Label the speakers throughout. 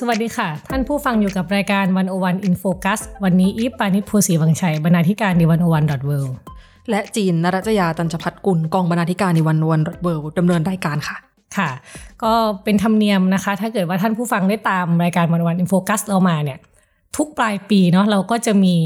Speaker 1: สวัสดีค่ะ ท่านผู้ฟังอยู่กับรายการ101 In Focus วันนี้อีฟปานิชภูศรีวังชัยบรรณาธิการ The101.world
Speaker 2: และจีนนรัจยาตัญจพัฒกุลกองบรรณาธิการ The101.world ดำเนินรายการค่ะ
Speaker 1: ค่ะ ก็เป็นธรรมเนียมนะคะ ถ้าเกิดว่าท่านผู้ฟังได้ตามรายการ101 In Focus เรามาเนี่ย ทุกปลายปีเนาะเราก็จะมี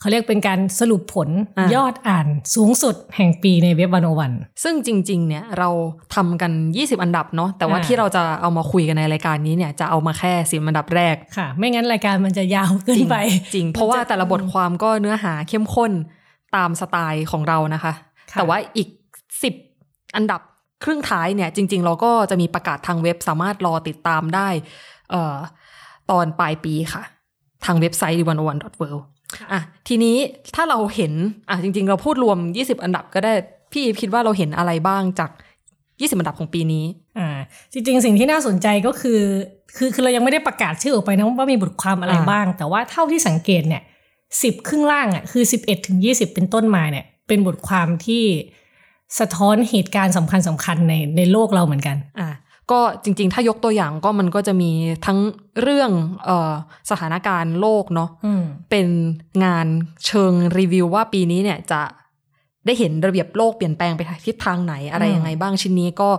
Speaker 1: เขาเรียกเป็นการสรุปผลยอดอ่านสูงสุดแห่งปีในเว็บ 101
Speaker 2: ซึ่งจริง ๆ เนี่ยเราทำกัน 20 อันดับเนาะแต่ว่าที่เราจะเอามาคุยกันในรายการนี้เนี่ยจะเอามาแค่สิบอันดับแรก
Speaker 1: ค่ะ ไม่งั้นรายการมันจะยาวเกินไป
Speaker 2: จริง เพราะว่าแต่ละบทความก็เนื้อหาเข้มข้นตามสไตล์ของเรานะคะ แต่ว่าอีก 10 อันดับครึ่งท้ายเนี่ยจริง ๆ เราก็จะมีประกาศทางเว็บสามารถรอติดตามได้ออตอนปลายปีค่ะ ทางเว็บไซต์ d 1 1 w o r l d อ่ะทีนี้ถ้าเราเห็นอะจริง ๆ เราพูดรวม 20 อันดับก็ได้พี่คิดว่าเราเห็นอะไรบ้างจาก20อันดับของปีนี้
Speaker 1: อ่า จริง ๆ สิ่งที่น่าสนใจก็คือ คือคือเรายังไม่ได้ประกาศชื่อออกไปนะว่ามีบทความอะไรบ้าง แต่ว่าเท่าที่สังเกตเนี่ยสิบครึ่งล่างอะคือ11ถึง20เป็นต้นมาเนี่ย เป็นบทความที่สะท้อนเหตุการณ์สำคัญสำคัญในในโลกเราเหมือนกัน
Speaker 2: อ่า ก็จริงๆ ถ้ายกตัวอย่างก็มันก็จะมีทั้งเรื่องเออสถานการณ์โลกเนาะเป็นงานเชิงรีวิวว่าปีนี้เนี่ยจะได้เห็นระเบียบโลกเปลี่ยนแปลงไปทิศทางไหนอะไรยังไงบ้างชิ้นนี้ก็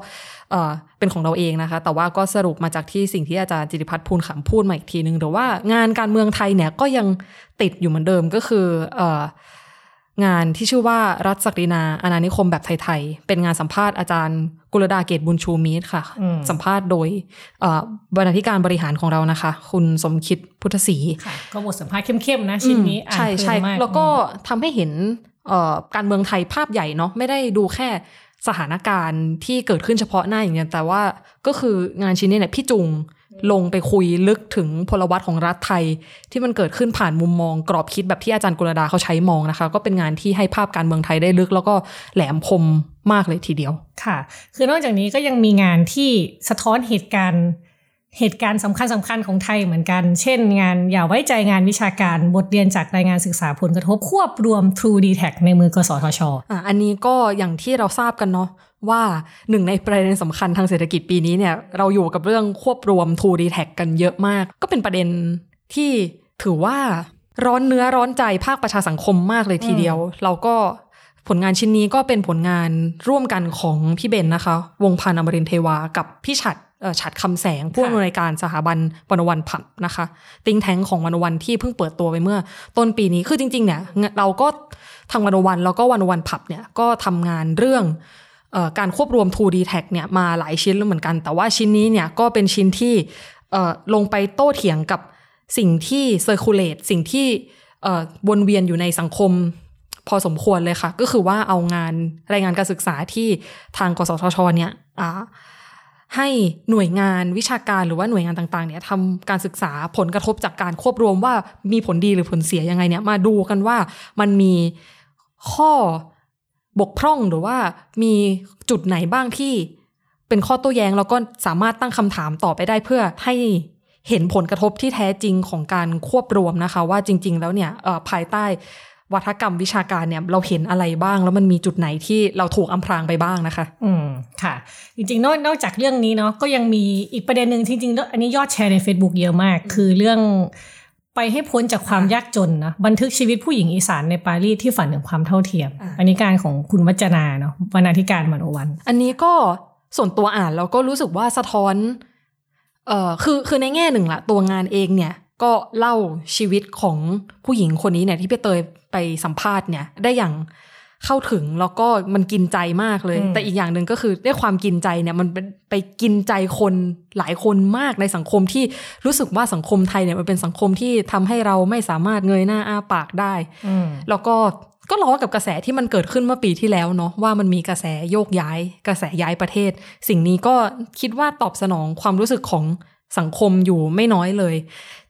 Speaker 2: เออเป็นของเราเองนะคะ แต่ว่าก็สรุปมาจากที่สิ่งที่อาจารย์จิติพัฒน์พูลขำพูดมาอีกทีนึงหรือว่างานการเมืองไทยเนี่ยก็ยังติดอยู่เหมือนเดิมก็คือเออ งานที่ชื่อว่ารัฐศักดินาอาณานิคมแบบไทยๆ เป็นงานสัมภาษณ์อาจารย์กุลดาเกตบุญชูมิตรค่ะ สัมภาษณ์โดยบรรณาธิการบริหารของเรานะคะ คุณสมคิดพุทธศรี
Speaker 1: ก็บทสัมภาษณ์เข้มๆนะชิ้นนี้
Speaker 2: ใช่ใช่แล้วก็ทำให้เห็นการเมืองไทยภาพใหญ่เนาะไม่ได้ดูแค่สถานการณ์ที่เกิดขึ้นเฉพาะหน้าอย่างเดียวแต่ว่าก็คืองานชิ้นนี้เนี่ยพี่จุง ลงไปคุยลึกถึงพลวัตของรัฐไทย ที่มันเกิดขึ้นผ่านมุมมอง กรอบคิดแบบที่อาจารย์กุลดาเขาใช้มองนะคะ ก็เป็นงานที่ให้ภาพการเมืองไทยได้ลึก แล้วก็แหลมคมมากเลยทีเดียว
Speaker 1: ค่ะ คือนอกจากนี้ก็ยังมีงานที่สะท้อนเหตุการณ์เหตุการณ์สำคัญสำคัญของไทยเหมือนกัน เช่น งานอย่าไว้ใจงานวิชาการบทเรียนจากรายงานศึกษาผลกระทบควบรวม True d t a c ในมือกสทช
Speaker 2: อะอันนี้ก็อย่างที่เราทราบกันเนาะ ว่าหนึ่งในประเด็นสำคัญทางเศรษฐกิจปีนี้เนี่ยเราอยู่กับเรื่องควบรวม True d t a c กันเยอะมาก ก็เป็นประเด็นที่ถือว่าร้อนเนื้อร้อนใจภาคประชาสังคมมากเลยทีเดียว เราก็ผลงานชิ้นนี้ก็เป็นผลงานร่วมกันของพี่เบนนะคะ วงพันธ์อมรินเทวา กับพี่ฉัดฉัดคำแสงผู้อำนวยการสถาบันวันวันผับนะคะติงแทงของวันวันที่เพิ่งเปิดตัวไปเมื่อ ต้นปีนี้คือจริง ๆ เนี่ย เราก็ทางวันวันแล้วก็วันวันผับเนี่ยก็ทำงานเรื่อง การควบรวม 2D tag เนี่ยมาหลายชิ้นแล้วเหมือนกัน แต่ว่าชิ้นนี้เนี่ยก็เป็นชิ้นที่ลงไปโต้เถียงกับสิ่งที่ circulate สิ่งที่วนเวียนอยู่ในสังคมพอสมควรเลยค่ะ ก็คือว่าเอางานรายงานการศึกษาที่ทางกสทชเนี่ยให้หน่วยงานวิชาการหรือว่าหน่วยงานต่างๆเนี่ยทำการศึกษาผลกระทบจากการควบรวมว่ามีผลดีหรือผลเสียยังไงเนี่ยมาดูกันว่ามันมีข้อ บกพร่องหรือว่ามีจุดไหนบ้างที่เป็นข้อโต้แย้งแล้วก็สามารถตั้งคำถามต่อไปได้เพื่อให้เห็นผลกระทบที่แท้จริงของการควบรวมนะคะ ว่าจริง ๆ แล้วเนี่ยภายใต้วัฒกรรมวิชาการเนี่ยเราเห็นอะไรบ้าง แล้วมันมีจุดไหนที่เราถูกอำพรางไปบ้างนะคะ
Speaker 1: อืมค่ะ จริงๆนอกนอกจากเรื่องนี้เนาะก็ยังมีอีกประเด็นหนึ่งจริงๆ อันนี้ยอดแชร์ใน Facebook เยอะมาก คือเรื่อง ไปให้พ้นจากความยากจนนะบันทึกชีวิตผู้หญิงอีสานในปารีสที่ฝันถึงความเท่าเทียม อันนี้การของคุณวัจนาเนาะวรรณาธิการมันโอวัน
Speaker 2: อันนี้ก็ส่วนตัวอ่านแล้วก็รู้สึกว่าสะท้อนเอ่อคือคือในแง่หนึ่งละตัวงานเองเนี่ยก็เล่าชีวิตของผู้หญิงคนนี้เนี่ยที่พี่เตยไปสัมภาษณ์เนี่ยได้อย่าง เข้าถึงแล้วก็มันกินใจมากเลย แต่อีกอย่างหนึ่งก็คือด้วยความกินใจเนี่ยมันเป็นไปกินใจคนหลายคนมากในสังคมที่รู้สึกว่าสังคมไทยเนี่ยมันเป็นสังคมที่ทำให้เราไม่สามารถเงยหน้าอ้าปากได้แล้วก็ก็ล้อกับกระแสที่มันเกิดขึ้นเมื่อปีที่แล้วเนาะว่ามันมีกระแสโยกย้าย กระแสย้ายประเทศ สิ่งนี้ก็คิดว่าตอบสนองความรู้สึกของสังคมอยู่ไม่น้อยเลย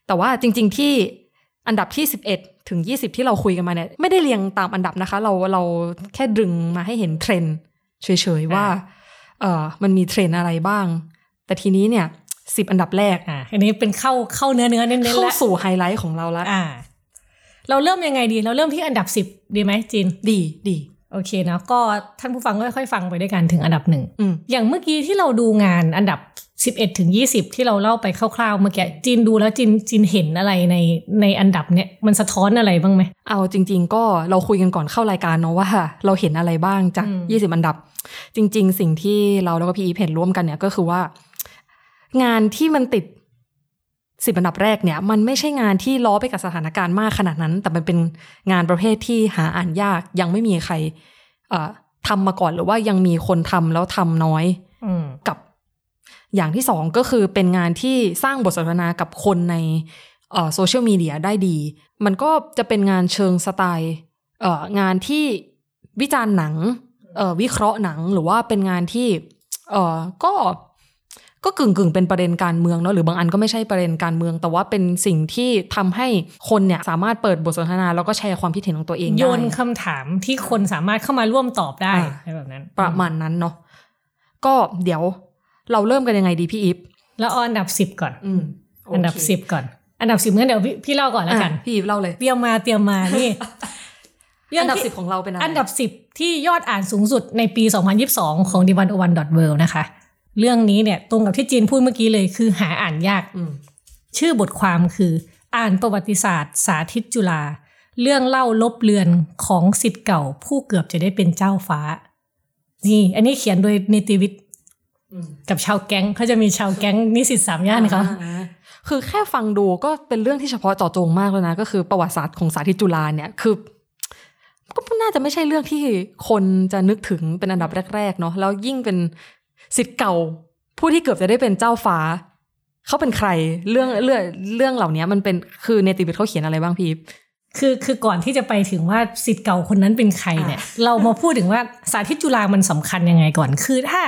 Speaker 2: แต่ว่าจริง ๆ ที่ อันดับที่ 11 ถึง 20 ที่เราคุยกันมาเนี่ยไม่ได้เรียงตามอันดับนะคะ เราเราแค่ดึงมาให้เห็นเทรนด์เฉยๆว่าเออมันมีเทรนด์อะไรบ้าง แต่ทีนี้เนี่ยสิบอันดับแรก
Speaker 1: อ่าอันนี้เป็นเข้าเข้าเนื้อเนื้อเน้นๆ
Speaker 2: เข้า
Speaker 1: แล้ว
Speaker 2: สู่ไฮไลท์ของเราแล้ว
Speaker 1: อ่า เราเริ่มยังไงดี เราเริ่มที่อันดับสิบดีไหมจิน
Speaker 2: ดีดี
Speaker 1: โอเคเนาะก็ท่านผู้ฟังค่อยๆฟังไปด้วยกันถึงอันดับหนึ่ง
Speaker 2: อืม
Speaker 1: อย่างเมื่อกี้ที่เราดูงานอันดับ 11ถึง20 ที่เราเล่าไปคร่าวๆเมื่อกี้จินดูแล้วจินจินเห็นอะไรในในอันดับเนี้ยมันสะท้อนอะไรบ้างไหม
Speaker 2: เอาจริง ๆ ก็เราคุยกันก่อนเข้ารายการเนาะว่า เราเห็นอะไรบ้างจาก
Speaker 1: อืม
Speaker 2: ยี่สิบอันดับ จริง ๆ สิ่งที่เราแล้วก็พี่อีฟเห็นร่วมกันเนี่ยก็คือว่า งานที่มันติดสิบอันดับแรกเนี่ยมันไม่ใช่งานที่ล้อไปกับสถานการณ์มากขนาดนั้น แต่มันเป็นงานประเภทที่หาอ่านยากยังไม่มีใคร เอ่อทำมาก่อนหรือว่ายังมีคนทำแล้วทำน้อย
Speaker 1: อืม
Speaker 2: กับ อย่างที่สองก็คือเป็นงานที่สร้างบทสนทนากับคนในโซเชียลมีเดียได้ดี มันก็จะเป็นงานเชิงสไตล์เอ่องานที่วิจารณ์หนังเอ่อวิเคราะห์หนังหรือว่าเป็นงานที่เอ่อก็ก็กึ่งกึ่งๆเป็นประเด็นการเมืองเนาะหรือบางอันก็ไม่ใช่ประเด็นการเมือง แต่ว่าเป็นสิ่งที่ทำให้คนเนี่ยสามารถเปิดบทสนทนาแล้วก็แชร์ความคิดเห็นของตัวเองได้
Speaker 1: โยนคำถามที่คนสามารถเข้ามาร่วมตอบได้
Speaker 2: อ่า
Speaker 1: อะไรแบบนั้น
Speaker 2: ประมาณนั้นเนาะก็เดี๋ยว เราเริ่มกันยังไงดีพี่อีฟ
Speaker 1: แล้วเอาอันดับสิบก่อน
Speaker 2: อืม
Speaker 1: อันดับสิบก่อน อันดับสิบงั้นเดี๋ยวพี่พี่เล่าก่อนแล้วกัน
Speaker 2: อะพี่อีฟเล่าเลย
Speaker 1: เตรียมมาเตรียมมานี่
Speaker 2: อันดับ
Speaker 1: ที่
Speaker 2: สิบของเราเป็นอะไร
Speaker 1: อันดับสิบที่ยอดอ่านสูงสุดในปี 2022 ของ d 1 0 1 w o r l d นะคะ เรื่องนี้เนี่ยตรงกับที่จีนพูดเมื่อกี้เลยคือหาอ่านยาก
Speaker 2: อืม
Speaker 1: ชื่อบทความคืออ่านประวัติศาสตร์ สาธิตจุฬาเรื่องเล่าลบเลือนของสิทธิ์เก่า ผู้เกือบจะได้เป็นเจ้าฟ้า นี่ อันนี้เขียนโดยเนติวิทย์
Speaker 2: อืม
Speaker 1: กับชาวแก๊งเขาจะมีชาวแก๊งนิสิตสามย่านเขา
Speaker 2: อ่าคือแค่ฟังดูก็เป็นเรื่องที่เฉพาะเจาะจงมากแล้วนะ ก็คือประวัติศาสตร์ของสาธิตจุฬาเนี่ยคือก็น่าจะไม่ใช่เรื่องที่คนจะนึกถึงเป็นอันดับแรก ๆ เนาะแล้วยิ่งเป็นสิทธิ์เก่า ผู้ที่เกือบจะได้เป็นเจ้าฟ้าเขาเป็นใครเรื่องเรื่องเรื่องเหล่านี้มันเป็นคือเนติวิทย์เขาเขียนอะไรบ้างพี่
Speaker 1: คือคือก่อนที่จะไปถึงว่าสิทธิ์เก่าคนนั้นเป็นใครเนี่ย เรามาพูดถึงว่าสาธิตจุฬามันสำคัญยังไงก่อนคือถ้า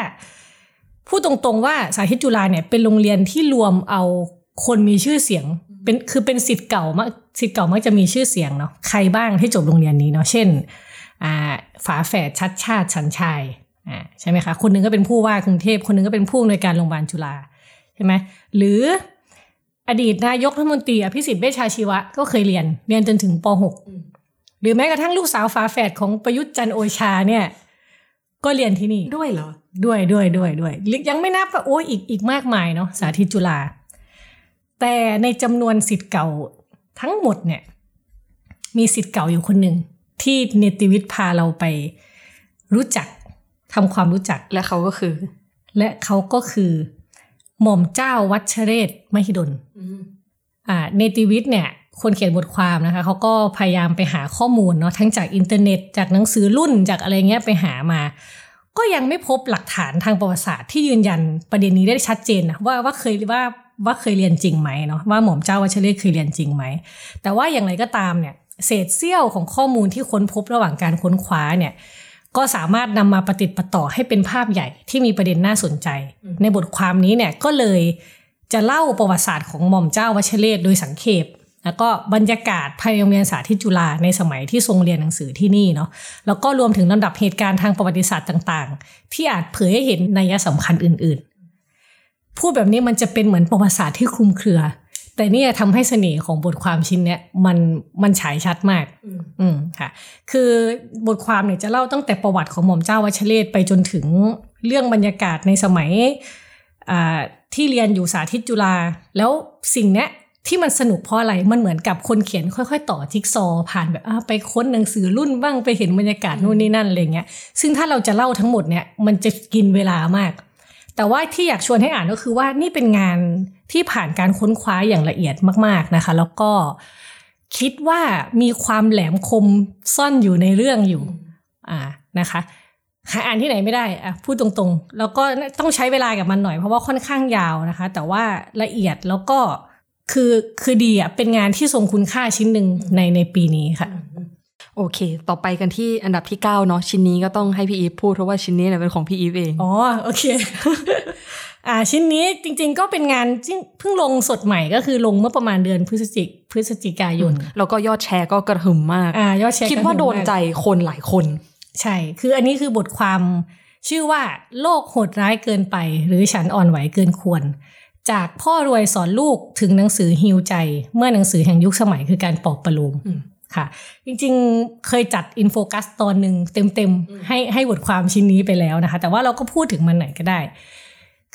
Speaker 1: พูดตรงๆว่าสาธิตจุฬาเนี่ยเป็นโรงเรียนที่รวมเอาคนมีชื่อเสียงเป็นคือเป็นสิทธิ์เก่ามากสิทธิ์เก่ามักจะมีชื่อเสียงเนาะใครบ้างที่จบโรงเรียนนี้เนาะเช่นอ่าฝาแฝดชัดชาติชันชัยอ่าใช่ไหมคะคนหนึงก็เป็นผู้ว่ากรุงเทพคนหนึงก็เป็นผู้อำนวยการโรงพยาบาลจุฬาใช่ไหมหรืออดีตนายกรัฐมนตรีอภิสิทธิ์เวชชาชีวะก็เคยเรียนเรียนจนถึงป .6 หรือแม้กระทั่งลูกสาวฝาแฝดของประยุทธ์จันทร์โอชาเนี่ย ก็เรียนที่นี่
Speaker 2: ด้วยเหรอ
Speaker 1: ด้วยด้วยด้วยด้วยยังไม่นับว่าโอ้ยอีกอีกมากมายเนาะสาธิตจุฬาแต่ในจำนวนสิทธิ์เก่าทั้งหมดเนี่ย มีสิทธิ์เก่าอยู่คนหนึ่งที่เนติวิทย์พาเราไปรู้จักทำความรู้จัก
Speaker 2: และเขาก็คือ
Speaker 1: และเขาก็คือ หม่อมเจ้าวัชเรศมหิดลอ่าเนติวิทย์เนี่ย คนเขียนบทความนะคะเขาก็พยายามไปหาข้อมูลเนาะทั้งจากอินเทอร์เน็ตจากหนังสือรุ่นจากอะไรเงี้ยไปหามา ก็ยังไม่พบหลักฐานทางประวัติศาสตร์ที่ยืนยันประเด็นนี้ได้ชัดเจนนะว่าว่าเคยว่าว่าเคยเรียนจริงไหมเนาะว่าหม่อมเจ้าวัชเรศเคยเรียนจริงไหมแต่ว่าอย่างไรก็ตามเนี่ยเศษเสี้ยวของข้อมูลที่ค้นพบระหว่างการค้นคว้าเนี่ยก็สามารถนำมาประติดประต่อให้เป็นภาพใหญ่ที่มีประเด็นน่าสนใจ ในบทความนี้เนี่ยก็เลยจะเล่าประวัติศาสตร์ของหม่อมเจ้าวชเรศโดยสังเขป แล้วก็บรรยากาศภายในโรงเรียนสาธิตจุฬาในสมัยที่ทรงเรียนหนังสือที่นี่เนาะแล้วก็รวมถึงลำดับเหตุการณ์ทางประวัติศาสตร์ต่าง ๆ ที่อาจเผยให้เห็นนัยสำคัญอื่น ๆ พูดแบบนี้มันจะเป็นเหมือนประวัติศาสตร์ที่คลุมเครือ แต่เนี่ยทำให้เสน่ห์ของบทความชิ้นเนี้ยมันมันฉายชัดมาก อืมค่ะ คือบทความเนี่ยจะเล่าตั้งแต่ประวัติของหม่อมเจ้าวชิเรศไปจนถึงเรื่องบรรยากาศในสมัยอ่าที่เรียนอยู่สาธิตจุฬาแล้วสิ่งเนี้ย ที่มันสนุกเพราะอะไร มันเหมือนกับคนเขียนค่อย ๆ ต่อจิ๊กซอผ่านแบบไปค้นหนังสือรุ่นบ้างไปเห็นบรรยากาศนู่นนี่นั่นอะไรเงี้ย ซึ่งถ้าเราจะเล่าทั้งหมดเนี่ยมันจะกินเวลามาก แต่ว่าที่อยากชวนให้อ่านก็คือว่านี่เป็นงานที่ผ่านการค้นคว้าอย่างละเอียดมาก ๆนะคะ แล้วก็คิดว่ามีความแหลมคมซ่อนอยู่ในเรื่องอยู่ อ่านะคะหาอ่านที่ไหนไม่ได้อะพูดตรงๆ แล้วก็ต้องใช้เวลากับมันหน่อยเพราะว่าค่อนข้างยาวนะคะ แต่ว่าละเอียดแล้วก็ คือคือดีอะเป็นงานที่ทรงคุณค่าชิ้นหนึ่งในในปีนี้ค่ะ
Speaker 2: โอเค ต่อไปกันที่อันดับที่9เนาะชิ้นนี้ก็ต้องให้พี่อีฟพูดเพราะว่าชิ้นนี้เนี่ยเป็นของพี่อีฟเอง
Speaker 1: อ๋อโอเค อ่าชิ้นนี้จริง ๆ ก็เป็นงานที่เพิ่งลงสดใหม่ก็คือลงเมื่อประมาณเดือนพฤศจิกพฤศจิกายน
Speaker 2: แล้วก็ยอดแชร์ก็กระหึ่มมาก
Speaker 1: อ่ายอดแชร์
Speaker 2: คิดว่าโดนใจคนหลายคน
Speaker 1: ใช่ คืออันนี้คือบทความชื่อว่าโลกโหดร้ายเกินไป หรือฉันอ่อนไหวเกินควร จากพ่อรวยสอนลูกถึงหนังสือฮิวใจ เมื่อหนังสือแห่งยุคสมัยคือการปลอบประโลม
Speaker 2: อืม
Speaker 1: ค่ะ จริงๆเคยจัด In Focus ตอนหนึ่งเต็มๆ ให้ให้บทความชิ้นนี้ไปแล้วนะคะ แต่ว่าเราก็พูดถึงมันหน่อยก็ได้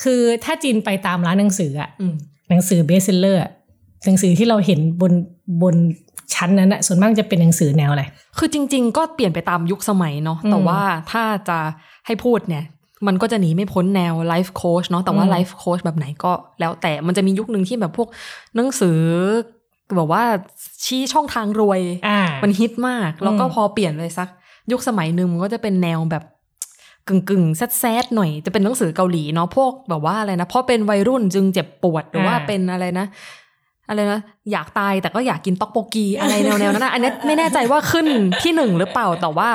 Speaker 1: คือถ้าจินไปตามร้านหนังสืออะ
Speaker 2: อืม
Speaker 1: หนังสือ best sellerหนังสือที่เราเห็นบนบนชั้นนั้นอะส่วนมากจะเป็นหนังสือแนวอะไร
Speaker 2: คือจริง ๆ ก็เปลี่ยนไปตามยุคสมัยเนาะ
Speaker 1: อืม
Speaker 2: แต่ว่าถ้าจะให้พูดเนี่ย มันก็จะหนีไม่พ้นแนวไลฟ์โค้ชเนาะแต่ว่า
Speaker 1: อืม
Speaker 2: ไลฟ์โค้ชแบบไหนก็แล้วแต่มันจะมียุคหนึ่งที่แบบพวกหนังสือแบบว่าชี้ช่องทางรวย
Speaker 1: อ่า
Speaker 2: มันฮิตมาก แล้วก็
Speaker 1: อืม
Speaker 2: พอเปลี่ยนไปสัก ยุคสมัยหนึ่งมันก็จะเป็นแนวแบบกึ่งกึ่งๆแซดๆหน่อยจะเป็นหนังสือเกาหลีเนาะพวกแบบว่าอะไรนะเพราะเป็นวัยรุ่นจึงเจ็บปวดหรือว่าเป็นอะไรนะ อะไรนะอยากตายแต่ก็อยากกินต๊อกโปกีอะไรแนวๆนั้นนะอันนี้ไม่แน่ใจว่าขึ้นที่หนึ่งหรือเปล่าแต่ว่า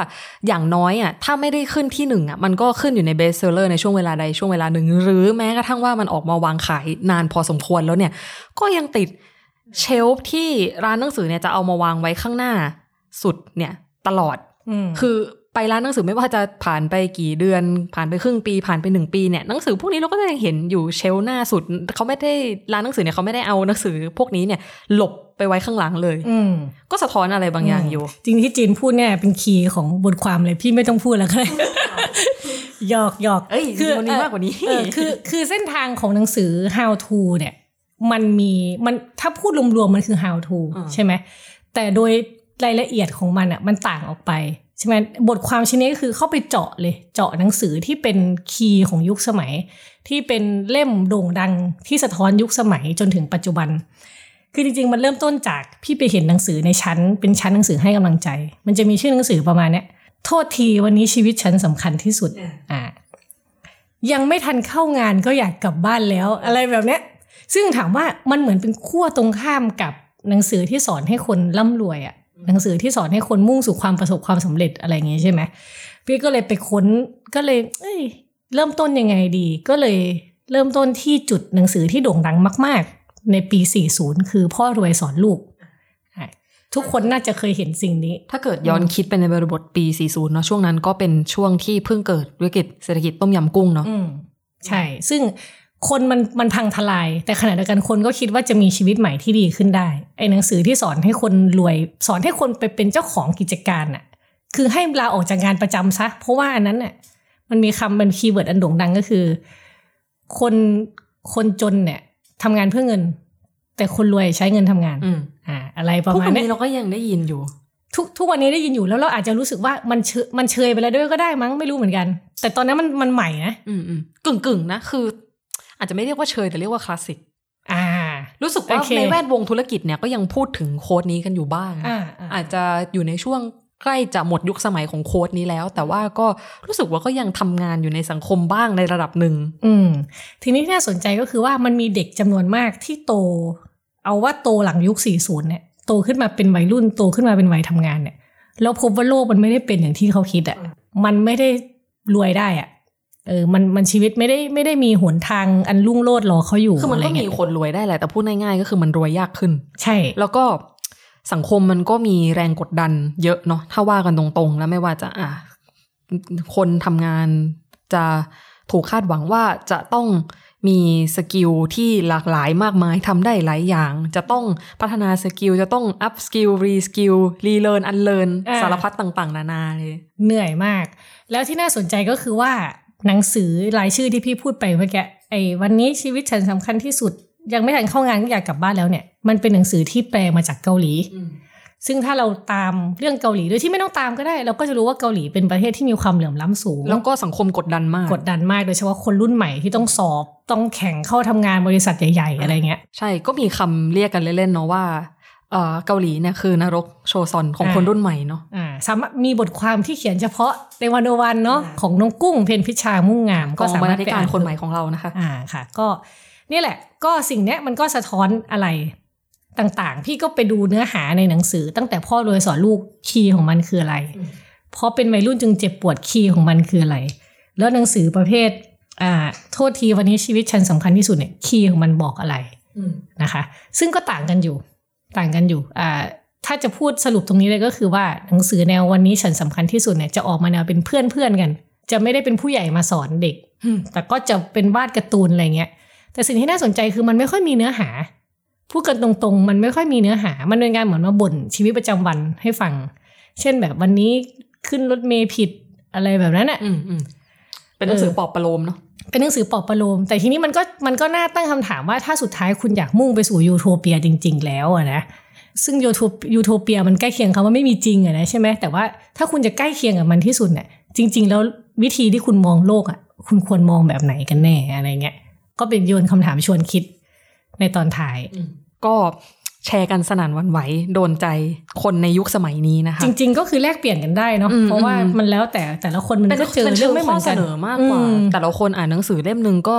Speaker 2: อย่างน้อยอะถ้าไม่ได้ขึ้นที่หนึ่งอะมันก็ขึ้นอยู่ในเบสเซอร์ในช่วงเวลาใดช่วงเวลาหนึ่งหรือแม้กระทั่งว่ามันออกมาวางขายนานพอสมควรแล้วเนี่ย ก็ยังติดเชลฟ์ที่ร้านหนังสือเนี่ยจะเอามาวางไว้ข้างหน้าสุดเนี่ยตลอด
Speaker 1: อืม
Speaker 2: คือ ไปร้านหนังสือไม่ว่าจะผ่านไปกี่เดือน ผ่านไปครึ่งปี ผ่านไปหนึ่งปีเนี่ยหนังสือพวกนี้เราก็จะยังเห็นอยู่เชลฟ์หน้าสุดเขาไม่ได้ร้านหนังสือเนี่ยเขาไม่ได้เอาหนังสือพวกนี้เนี่ยหลบไปไว้ข้างหลังเลย
Speaker 1: อืม
Speaker 2: ก็สะท้อนอะไรบางอย่างอยู่
Speaker 1: จริงที่จีนพูดเนี่ยเป็นคีย์ของบทความเลยพี่ไม่ต้องพูดแล้วก็ได้หยอกหยอก
Speaker 2: เอ้ย
Speaker 1: คือ
Speaker 2: มันมีมากกว่านี้
Speaker 1: เออคือคือเส้นทางของหนังสือ how to เนี่ยมันมีมันถ้าพูดรวมๆมันคือ how to
Speaker 2: อ่า
Speaker 1: ใช่ไหมแต่โดยรายละเอียดของมันอะมันต่างออกไป ใช่ไหมบทความชิ้นนี้ก็คือเข้าไปเจาะเลย เจาะหนังสือที่เป็นคีย์ของยุคสมัย ที่เป็นเล่มโด่งดังที่สะท้อนยุคสมัยจนถึงปัจจุบัน คือจริง ๆ มันเริ่มต้นจากพี่ไปเห็นหนังสือในชั้น เป็นชั้นหนังสือให้กำลังใจ มันจะมีชื่อหนังสือประมาณเนี้ยโทษทีวันนี้ชีวิตฉันสำคัญที่สุดอ่ายังไม่ทันเข้างานก็อยากกลับบ้านแล้ว อะไรแบบเนี้ย ซึ่งถามว่ามันเหมือนเป็นขั้วตรงข้ามกับหนังสือที่สอนให้คนร่ำรวยอะ่ะ หนังสือที่สอนให้คนมุ่งสู่ความประสบความสำเร็จอะไรอย่างงี้ใช่ไหมพี่ก็เลยไปค้นก็เลยเอ้ย เริ่มต้นยังไงดี ก็เลยเริ่มต้นที่จุดหนังสือที่โด่งดังมาก ๆ ในปี 40 คือพ่อรวยสอนลูกอะทุกคนน่าจะเคยเห็นสิ่งนี้
Speaker 2: ถ้าเกิดย้อนคิดไปในบริบทปี 40 เนาะช่วงนั้นก็เป็นช่วงที่เพิ่งเกิดวิกฤตเศรษฐกิจต้มยำกุ้งเนาะ
Speaker 1: อืมใช่ ซึ่ง คนมันมันพังทลาย แต่ขณะเดียวกันคนก็คิดว่าจะมีชีวิตใหม่ที่ดีขึ้นได้ไอ้หนังสือที่สอนให้คนรวย สอนให้คนไปเป็นเจ้าของกิจการน่ะ คือให้ลาออกจากงานประจำซะ เพราะว่าอันนั้นน่ะมันมีคำเป็น keyword อันโด่งดังก็คือ คนคนจนเนี่ยทำงานเพื่อเงิน แต่คนรวยใช้เงินทำงาน
Speaker 2: อืม
Speaker 1: อ่า อะไรประมาณ
Speaker 2: เนี้
Speaker 1: ย ทุกวั
Speaker 2: น
Speaker 1: นี้
Speaker 2: เราก็ยังได้ยินอยู่
Speaker 1: ทุกทุกวันนี้ได้ยินอยู่แล้วเราอาจจะรู้สึกว่ามันเชยมันเชยไปแล้วด้วยก็ได้มั้งไม่รู้เหมือนกัน แต่ตอนนั้นมันมันใหม่นะ
Speaker 2: อืมอืมกึ่งกึ่งๆนะคือ อาจจะไม่เรียกว่าเชยแต่เรียกว่าคลาสสิก
Speaker 1: อ่า
Speaker 2: รู้สึกว่า
Speaker 1: โอเค
Speaker 2: ในแวดวงธุรกิจเนี่ยก็ยังพูดถึงโค้ดนี้กันอยู่บ้าง
Speaker 1: อ่าอ่า
Speaker 2: อาจจะอยู่ในช่วงใกล้จะหมดยุคสมัยของโค้ดนี้แล้ว แต่ว่าก็รู้สึกว่าก็ยังทำงานอยู่ในสังคมบ้างในระดับหนึ่ง
Speaker 1: อืม ทีนี้ที่น่าสนใจก็คือว่ามันมีเด็กจำนวนมากที่โต เอาว่าโตหลังยุค 40 เนี่ย โตขึ้นมาเป็นวัยรุ่นโตขึ้นมาเป็นวัยทำงานเนี่ยแล้วพบว่าโลกมันไม่ได้เป็นอย่างที่เขาคิดอะ่ะมันไม่ได้รวยได้อะ่ะ เออมันมันชีวิตไม่ได้ไม่ได้มีหนทางอันรุ่งโรจน์รอเขาอยู่
Speaker 2: คือมัน
Speaker 1: อะไร
Speaker 2: ก็มี
Speaker 1: เงี้ย
Speaker 2: คนรวยได้แหละแต่พูดง่ายๆก็คือมันรวยยากขึ้น
Speaker 1: ใช่
Speaker 2: แล้วก็สังคมมันก็มีแรงกดดันเยอะเนาะถ้าว่ากันตรงๆ แล้วไม่ว่าจะอะคนทำงานจะถูกคาดหวังว่าจะต้องมี skill ที่หลากหลายมากมายทำได้หลายอย่าง จะต้องพัฒนา skill จะต้อง upskill reskill relearn unlearn
Speaker 1: อ่า
Speaker 2: สารพัดต่างๆ นานาเลย
Speaker 1: เหนื่อยมาก แล้วที่น่าสนใจก็คือว่า หนังสือรายชื่อที่พี่พูดไปเมื่อกี้ไอ้วันนี้ชีวิตฉันสำคัญที่สุด ยังไม่ทันเข้างานก็อยากกลับบ้านแล้วเนี่ยมันเป็นหนังสือที่แปลมาจากเกาหลี ซึ่งถ้าเราตามเรื่องเกาหลีโดยที่ไม่ต้องตามก็ได้ เราก็จะรู้ว่าเกาหลีเป็นประเทศที่มีความเหลื่อมล้ำสูง
Speaker 2: แล้วก็สังคมกดดันมาก
Speaker 1: กดดันมากโดยเฉพาะคนรุ่นใหม่ที่ต้องสอบต้องแข่งเข้าทำงานบริษัทใหญ่ ๆ อะไรเงี้ย
Speaker 2: ใช่ก็มีคำเรียกกันเล่นๆเนาะว่า เอ่อเกาหลีเนี่ยคือนรกโชซอนของ
Speaker 1: อ่า
Speaker 2: คนรุ่นใหม่เนาะ
Speaker 1: อ่าสามารถมีบทความที่เขียนเฉพาะในวันโอวันเนาะของน้องกุ้งเพนพิชามุ่งงาม
Speaker 2: กอง
Speaker 1: สา
Speaker 2: บรร
Speaker 1: มาร
Speaker 2: ณา
Speaker 1: ถ
Speaker 2: ธิ
Speaker 1: ไป
Speaker 2: การ
Speaker 1: อ่าน
Speaker 2: คนใหม่ของเรานะคะ
Speaker 1: อ่าค่ะ ก็นี่แหละ ก็สิ่งเนี้ยมันก็สะท้อนอะไรต่างๆ พี่ก็ไปดูเนื้อหาในหนังสือ ตั้งแต่พ่อรวยสอนลูกคีย์ของมันคืออะไรเพราะเป็นวัยรุ่นจึงเจ็บปวดคีย์ของมันคืออะไร แล้วหนังสือประเภทอ่าโทษทีวันนี้ชีวิตฉันสำคัญที่สุดเนี่ยคีย์ของมันบอกอะไรนะคะ ซึ่งก็ต่างกันอยู่ ต่างกันอยู่อ่าถ้าจะพูดสรุปตรงนี้เลยก็คือว่าหนังสือแนววันนี้ฉันสำคัญที่สุดเนี่ยจะออกมาแนวเป็นเพื่อนเพื่อนๆกัน จะไม่ได้เป็นผู้ใหญ่มาสอนเด็ก
Speaker 2: อืม
Speaker 1: แต่ก็จะเป็นวาดการ์ตูนอะไรเงี้ย แต่สิ่งที่น่าสนใจคือมันไม่ค่อยมีเนื้อหา พูดกันตรงๆ มันไม่ค่อยมีเนื้อหา มันเป็นการเหมือนมาบ่นชีวิตประจำวันให้ฟัง เช่นแบบวันนี้ขึ้นรถเมล์ผิดอะไรแบบนั้นอะ
Speaker 2: อืมอืมเป็นหนังสือ
Speaker 1: เออ
Speaker 2: ปลอบประโลมเนาะ
Speaker 1: เป็นหนังสือปลอบประโลม แต่ทีนี้มันก็มันก็น่าตั้งคำถามว่าถ้าสุดท้ายคุณอยากมุ่งไปสู่ยูโทเปียจริง ๆ แล้วนะซึ่ง uto utopia มันใกล้เคียงคำว่าไม่มีจริงอะนะใช่ไหมแต่ว่าถ้าคุณจะใกล้เคียงกับมันที่สุดเนี่ยจริง ๆ แล้ววิธีที่คุณมองโลกอะคุณควรมองแบบไหนกันแน่อะไรเงี้ยก็เป็นโยนคำถามชวนคิดในตอนท้าย
Speaker 2: ก็ แชร์กันสนั่นหวั่นไหวโดนใจคนในยุคสมัยนี้นะคะ
Speaker 1: จริง ๆ ก็คือแลกเปลี่ยนกันได้เนาะ
Speaker 2: อืม
Speaker 1: เพราะว่า
Speaker 2: อืม
Speaker 1: มันแล้วแต่แต่ละคนมัน
Speaker 2: เป็น
Speaker 1: ก็เจอ
Speaker 2: เป็น
Speaker 1: เรื่
Speaker 2: เรื่
Speaker 1: อ
Speaker 2: องง
Speaker 1: ไม่
Speaker 2: ไม่
Speaker 1: เห
Speaker 2: เห
Speaker 1: มื
Speaker 2: มื
Speaker 1: อ
Speaker 2: อนน
Speaker 1: กัน
Speaker 2: เสนอมากกว่า
Speaker 1: อืม
Speaker 2: แต่ละคนอ่านหนังสือเล่มหนึ่งก็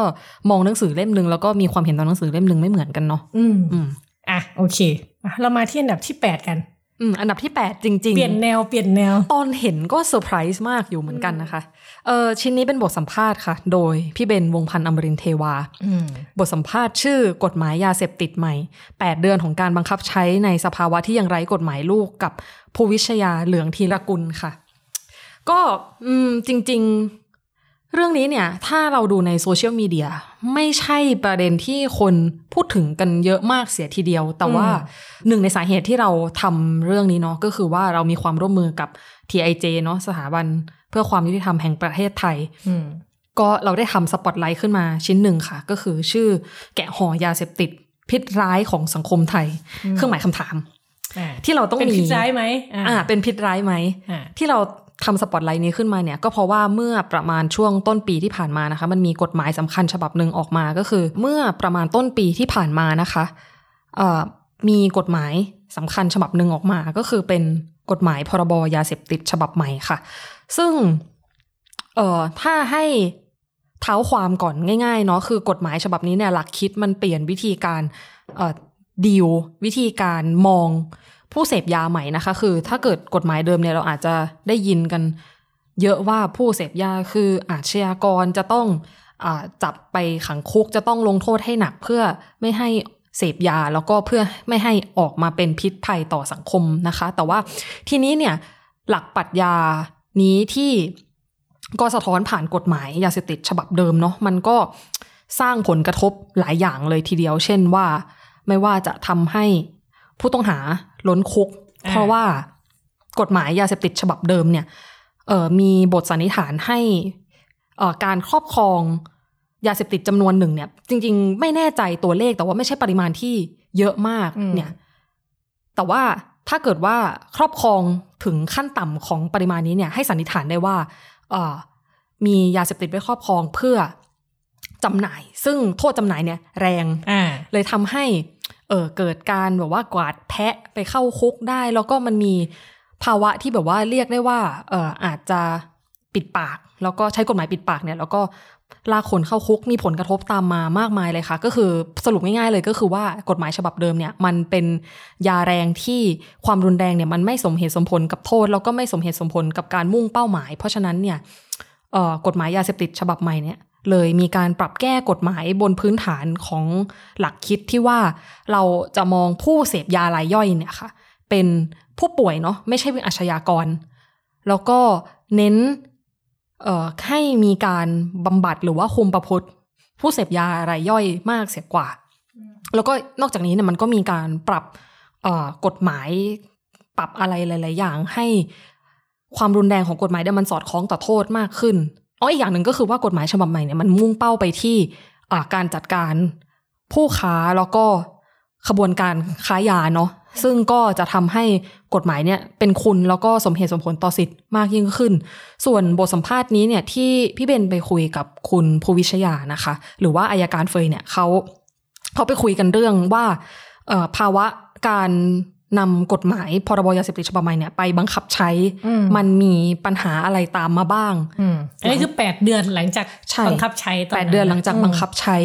Speaker 2: มองหนังสือเล่มหนึ่งแล้วก็มีความเห็นต่อหนังสือเล่มหนึ่งไม่เหมือนกันเนาะ
Speaker 1: อืม
Speaker 2: อืม
Speaker 1: อะโอเคอะเรามาที่อันดับที่แปดกัน
Speaker 2: อืมอันดับที่ 8 จริง
Speaker 1: เปลี่ยนแนวเปลี่ยนแนว
Speaker 2: ตอนเห็นก็เซอร์ไพรส์มากอยู่เหมือนกันนะคะเออชิ้นนี้เป็นบทสัมภาษณ์ค่ะ โดยพี่เบนวงพันธ์อมรินทร์เทวา
Speaker 1: อืม
Speaker 2: บทสัมภาษณ์ชื่อกฎหมายยาเสพติดใหม่ 8 เดือนของการบังคับใช้ในสภาวะที่ยังไร้กฎหมายลูกกับภูวิชยาเหลืองธีรกุลค่ะ ก็อืมจริง ๆ เรื่องนี้เนี่ยถ้าเราดูในโซเชียลมีเดียไม่ใช่ประเด็นที่คนพูดถึงกันเยอะมากเสียทีเดียว แต่ว่าหนึ่งในสาเหตุที่เราทำเรื่องนี้เนาะก็คือว่าเรามีความร่วมมือกับ TIJ เนาะสถาบันเพื่อความยุติธรรมแห่งประเทศไทย
Speaker 1: อืม
Speaker 2: ก็เราได้ทำสปอตไลท์ขึ้นมาชิ้นหนึ่งค่ะ ก็คือชื่อแกะห่อยาเสพติดพิษร้ายของสังคมไทย เครื่องหมายคำถาม
Speaker 1: อ่า
Speaker 2: ที่เราต้อง
Speaker 1: เป็น
Speaker 2: มี
Speaker 1: พิษร้ายไหม
Speaker 2: อ่า เป็นพิษร้ายไหม
Speaker 1: อ่า
Speaker 2: ที่เรา ทำสปอตไลท์นี้ขึ้นมาเนี่ยก็เพราะว่าเมื่อประมาณช่วงต้นปีที่ผ่านมานะคะ มันมีกฎหมายสำคัญฉบับหนึ่งออกมาก็คือ เมื่อประมาณต้นปีที่ผ่านมานะคะเอ่อมีกฎหมายสำคัญฉบับหนึ่งออกมา ก็คือเป็นกฎหมายพรบยาเสพติดฉบับใหม่ค่ะ ซึ่งเอ่อถ้าให้เท้าความก่อนง่ายๆเนาะคือกฎหมายฉบับนี้เนี่ยหลักคิดมันเปลี่ยนวิธีการเอ่อดีลวิธีการมอง ผู้เสพยาใหม่นะคะ คือถ้าเกิดกฎหมายเดิมเนี่ยเราอาจจะได้ยินกัน เยอะว่าผู้เสพยาคืออาชญากรจะต้องอจับไปขังคุกจะต้องลงโทษให้หนักเพื่อไม่ให้เสพยาแล้วก็เพื่อไม่ให้ออกมาเป็นพิษภัยต่อสังคมนะคะ แต่ว่าทีนี้เนี่ยหลักปรัชญานี้ที่ก็สะท้อนผ่านกฎหมายยาเสพติดฉบับเดิมเนาะมันก็สร้างผลกระทบหลายอย่างเลยทีเดียว เช่นว่าไม่ว่าจะทำให้ ผู้ต้องหาล้นคุก
Speaker 1: อ่า
Speaker 2: เพราะว่ากฎหมายยาเสพติดฉบับเดิมเนี่ยเอ่อมีบทสันนิษฐานให้เอ่อการครอบครองยาเสพติดจำนวนหนึ่งเนี่ย จริง ๆ ไม่แน่ใจตัวเลขแต่ว่าไม่ใช่ปริมาณที่เยอะมาก
Speaker 1: อืม
Speaker 2: เนี่ย แต่ว่าถ้าเกิดว่าครอบครองถึงขั้นต่ำของปริมาณนี้เนี่ย ให้สันนิษฐานได้ว่าเอ่อมียาเสพติดไว้ครอบครองเพื่อจำหน่าย ซึ่งโทษจำหน่ายเนี่ย แรง
Speaker 1: อ่า
Speaker 2: เลยทำให้ เออเกิดการแบบว่ากวาดแพะไปเข้าคุกได้ แล้วก็มันมีภาวะที่แบบว่าเรียกได้ว่าเอออาจจะปิดปาก แล้วก็ใช้กฎหมายปิดปากเนี่ย แล้วก็ลากคนเข้าคุกมีผลกระทบตามมามากมายเลยค่ะ ก็คือสรุปง่ายๆเลยก็คือว่ากฎหมายฉบับเดิมเนี่ย มันเป็นยาแรงที่ความรุนแรงเนี่ยมันไม่สมเหตุสมผลกับโทษ แล้วก็ไม่สมเหตุสมผลกับการมุ่งเป้าหมาย เพราะฉะนั้นเนี่ยเออกฎหมายยาเสพติดฉบับใหม่เนี่ย เลยมีการปรับแก้กฎหมายบนพื้นฐานของหลักคิดที่ว่าเราจะมองผู้เสพยารายย่อยเนี่ยค่ะ เป็นผู้ป่วยเนาะไม่ใช่เป็นอาชญากร แล้วก็เน้นเให้มีการบำบัดหรือว่าคุมประพฤติผู้เสพยารายย่อยมากเสียกว่า แล้วก็นอกจากนี้เนี่ยมันก็มีการปรับกฎหมายปรับอะไรหลาย ๆ อย่างให้ความรุนแรงของกฎหมายเนี่ยมันสอดคล้องต่อโทษมากขึ้น อ๋ออีกอย่างหนึ่งก็คือว่ากฎหมายฉบับใหม่เนี่ยมันมุ่งเป้าไปที่การจัดการผู้ค้าแล้วก็ขบวนการค้ายาเนาะซึ่งก็จะทำให้กฎหมายเนี่ยเป็นคุณแล้วก็สมเหตุสมผลต่อสิทธิ์มากยิ่งขึ้น ส่วนบทสัมภาษณ์นี้เนี่ยที่พี่เบนไปคุยกับคุณภูวิชยานะคะ หรือว่าอายการเฟยเนี่ยเขาเขาไปคุยกันเรื่องว่าภาวะการ นำกฎหมายพรบยาเสพติดฉบับใหม่เนี่ยไปบังคับใช้
Speaker 1: อืม
Speaker 2: มันมีปัญหาอะไรตามมาบ้าง
Speaker 1: อืมอันนี้คือแปดเดือนหลังจาก
Speaker 2: ใช่
Speaker 1: บังคับใช้ตอน
Speaker 2: แปด
Speaker 1: นั้น
Speaker 2: เดือนหลังจาก
Speaker 1: ม
Speaker 2: บังคับใช้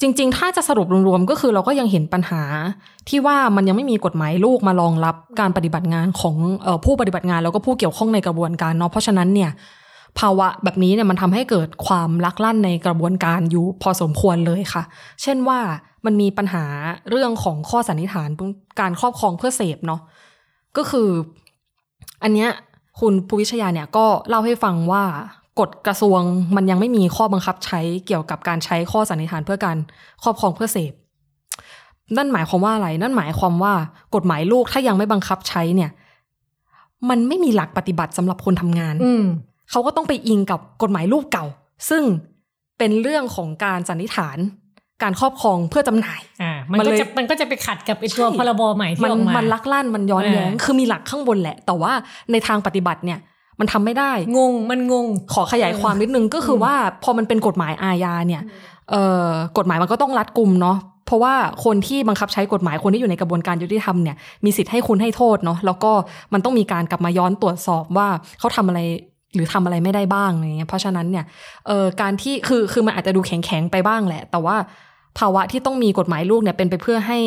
Speaker 2: จริง ๆ ถ้าจะสรุปรวมๆก็คือเราก็ยังเห็นปัญหา ที่ว่ามันยังไม่มีกฎหมายลูกมารองรับการปฏิบัติงานของเออผู้ปฏิบัติงานแล้วก็ผู้เกี่ยวข้องในกระบวนการเนาะเพราะฉะนั้นเนี่ยภาวะแบบนี้เนี่ยมันทำให้เกิดความลักลั่นในกระบวนการอยู่พอสมควรเลยค่ะ เช่นว่า มันมีปัญหาเรื่องของข้อสันนิษฐานการครอบครองเพื่อเสพเนาะก็คือ อันเนี้ยคุณภูวิชยาเนี่ยก็เล่าให้ฟังว่ากฎกระทรวงมันยังไม่มีข้อบังคับใช้เกี่ยวกับการใช้ข้อสันนิษฐานเพื่อการครอบครองเพื่อเสพนั่นหมายความว่าอะไร นั่นหมายความว่ากฎหมายลูกถ้ายังไม่บังคับใช้เนี่ย มันไม่มีหลักปฏิบัติสำหรับคนทำงาน
Speaker 1: อืม
Speaker 2: เขาก็ต้องไปอิงกับกฎหมายลูกเก่า ซึ่งเป็นเรื่องของการสันนิษฐาน การครอบครองเพื่อจำหน่าย
Speaker 1: อ่ามัน
Speaker 2: มัน
Speaker 1: ก็
Speaker 2: เลย
Speaker 1: จะมันก็จะไปขัดกับไอตัว
Speaker 2: ใช่
Speaker 1: พรบใหม่ที่
Speaker 2: มัน
Speaker 1: ออกมา
Speaker 2: มันลักลั่นมันย้อนแย้ง
Speaker 1: อ่า
Speaker 2: คือมีหลักข้างบนแหละ แต่ว่าในทางปฏิบัติเนี่ยมันทำไม่ได้
Speaker 1: งง มันงง
Speaker 2: ขอขยายความนิดนึงก็คือว่าพอมันเป็นกฎหมายอาญาเนี่ยเอ่อกฎหมายมันก็ต้องรัดกุมเนาะ เพราะว่าคนที่บังคับใช้กฎหมายคนที่อยู่ในกระบวนการยุติธรรมเนี่ยมีสิทธิ์ให้คุณให้โทษเนาะ แล้วก็มันต้องมีการกลับมาย้อนตรวจสอบว่าเขาทำอะไร หรือทำอะไรไม่ได้บ้างอะไรเงี้ยเพราะฉะนั้นเนี่ยเอ่อการที่คือคือมันอาจจะดูแข็งแข็งๆไปบ้างแหละ แต่ว่าภาวะที่ต้องมีกฎหมายลูกเนี่ยเป็นไปเพื่อให้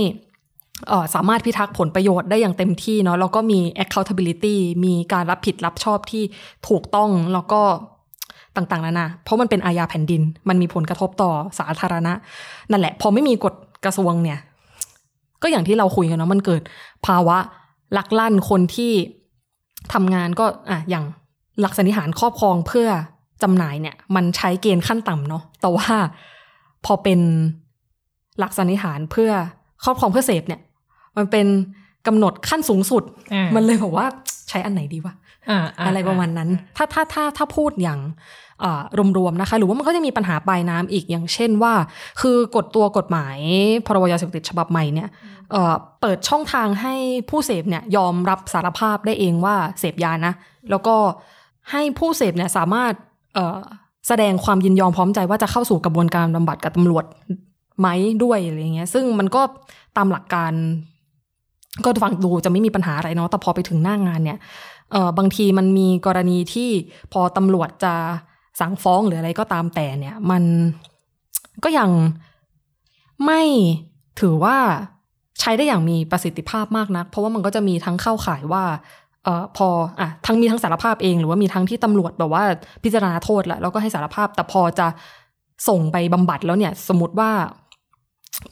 Speaker 2: เอ่อสามารถพิทักษ์ผลประโยชน์ได้อย่างเต็มที่เนาะแล้วก็มี accountability มีการรับผิดรับชอบที่ถูกต้องแล้วก็ต่างๆนานาเพราะมันเป็นอาญาแผ่นดิน มันมีผลกระทบต่อสาธารณะ นั่นแหละ พอไม่มีกฎกระทรวงเนี่ย ก็อย่างที่เราคุยกันเนาะมันเกิด ภาวะลักลั่นคนที่ทำงานก็อะอย่าง หลักสันนิษฐานครอบครองเพื่อจำหน่ายเนี่ย มันใช้เกณฑ์ขั้นต่ำเนาะแต่ว่าพอเป็นหลักสันนิษฐานเพื่อครอบครองเพื่อเสพเนี่ย มันเป็นกำหนดขั้นสูงสุด
Speaker 1: อ่ามั
Speaker 2: มันเลยบอกว่าใช้อันไหนดีวะ
Speaker 1: อ่า
Speaker 2: อะไรประมาณนั้น ถ้าถ้าถ้าถ้าพูดอย่างอ่ารวมๆนะคะ หรือว่ามันก็จะมีปัญหาปลายน้ำอีกอย่างเช่นว่า คือกฎตัวกฎหมายพรบยาเสพติดฉบับใหม่เนี่ยเอ่อเปิดช่องทางให้ผู้เสพเนี่ยยอมรับสารภาพได้เองว่าเสพยานะ แล้วก็ ให้ผู้เสพเนี่ยสามารถเอแสดงความยินยอมพร้อมใจว่าจะเข้าสู่กระบวนการบำบัดกับตำรวจไหมด้วยอะไรเงี้ย ซึ่งมันก็ตามหลักการ ก็ฟังดูจะไม่มีปัญหาอะไรเนาะแต่พอไปถึงหน้างานเนี่ยเออบางทีมันมีกรณีที่พอตำรวจจะสั่งฟ้องหรืออะไรก็ตามแต่เนี่ย มันก็ยังไม่ถือว่าใช้ได้อย่างมีประสิทธิภาพมากนัก เพราะว่ามันก็จะมีทั้งเข้าข่ายว่า ออพออะทั้งมีทั้งสารภาพเองหรือว่ามีทั้งที่ตำรวจแบบว่าพิจารณาโทษแล้วแล้วก็ให้สารภาพ แต่พอจะส่งไปบำบัดแล้วเนี่ย สมมติว่า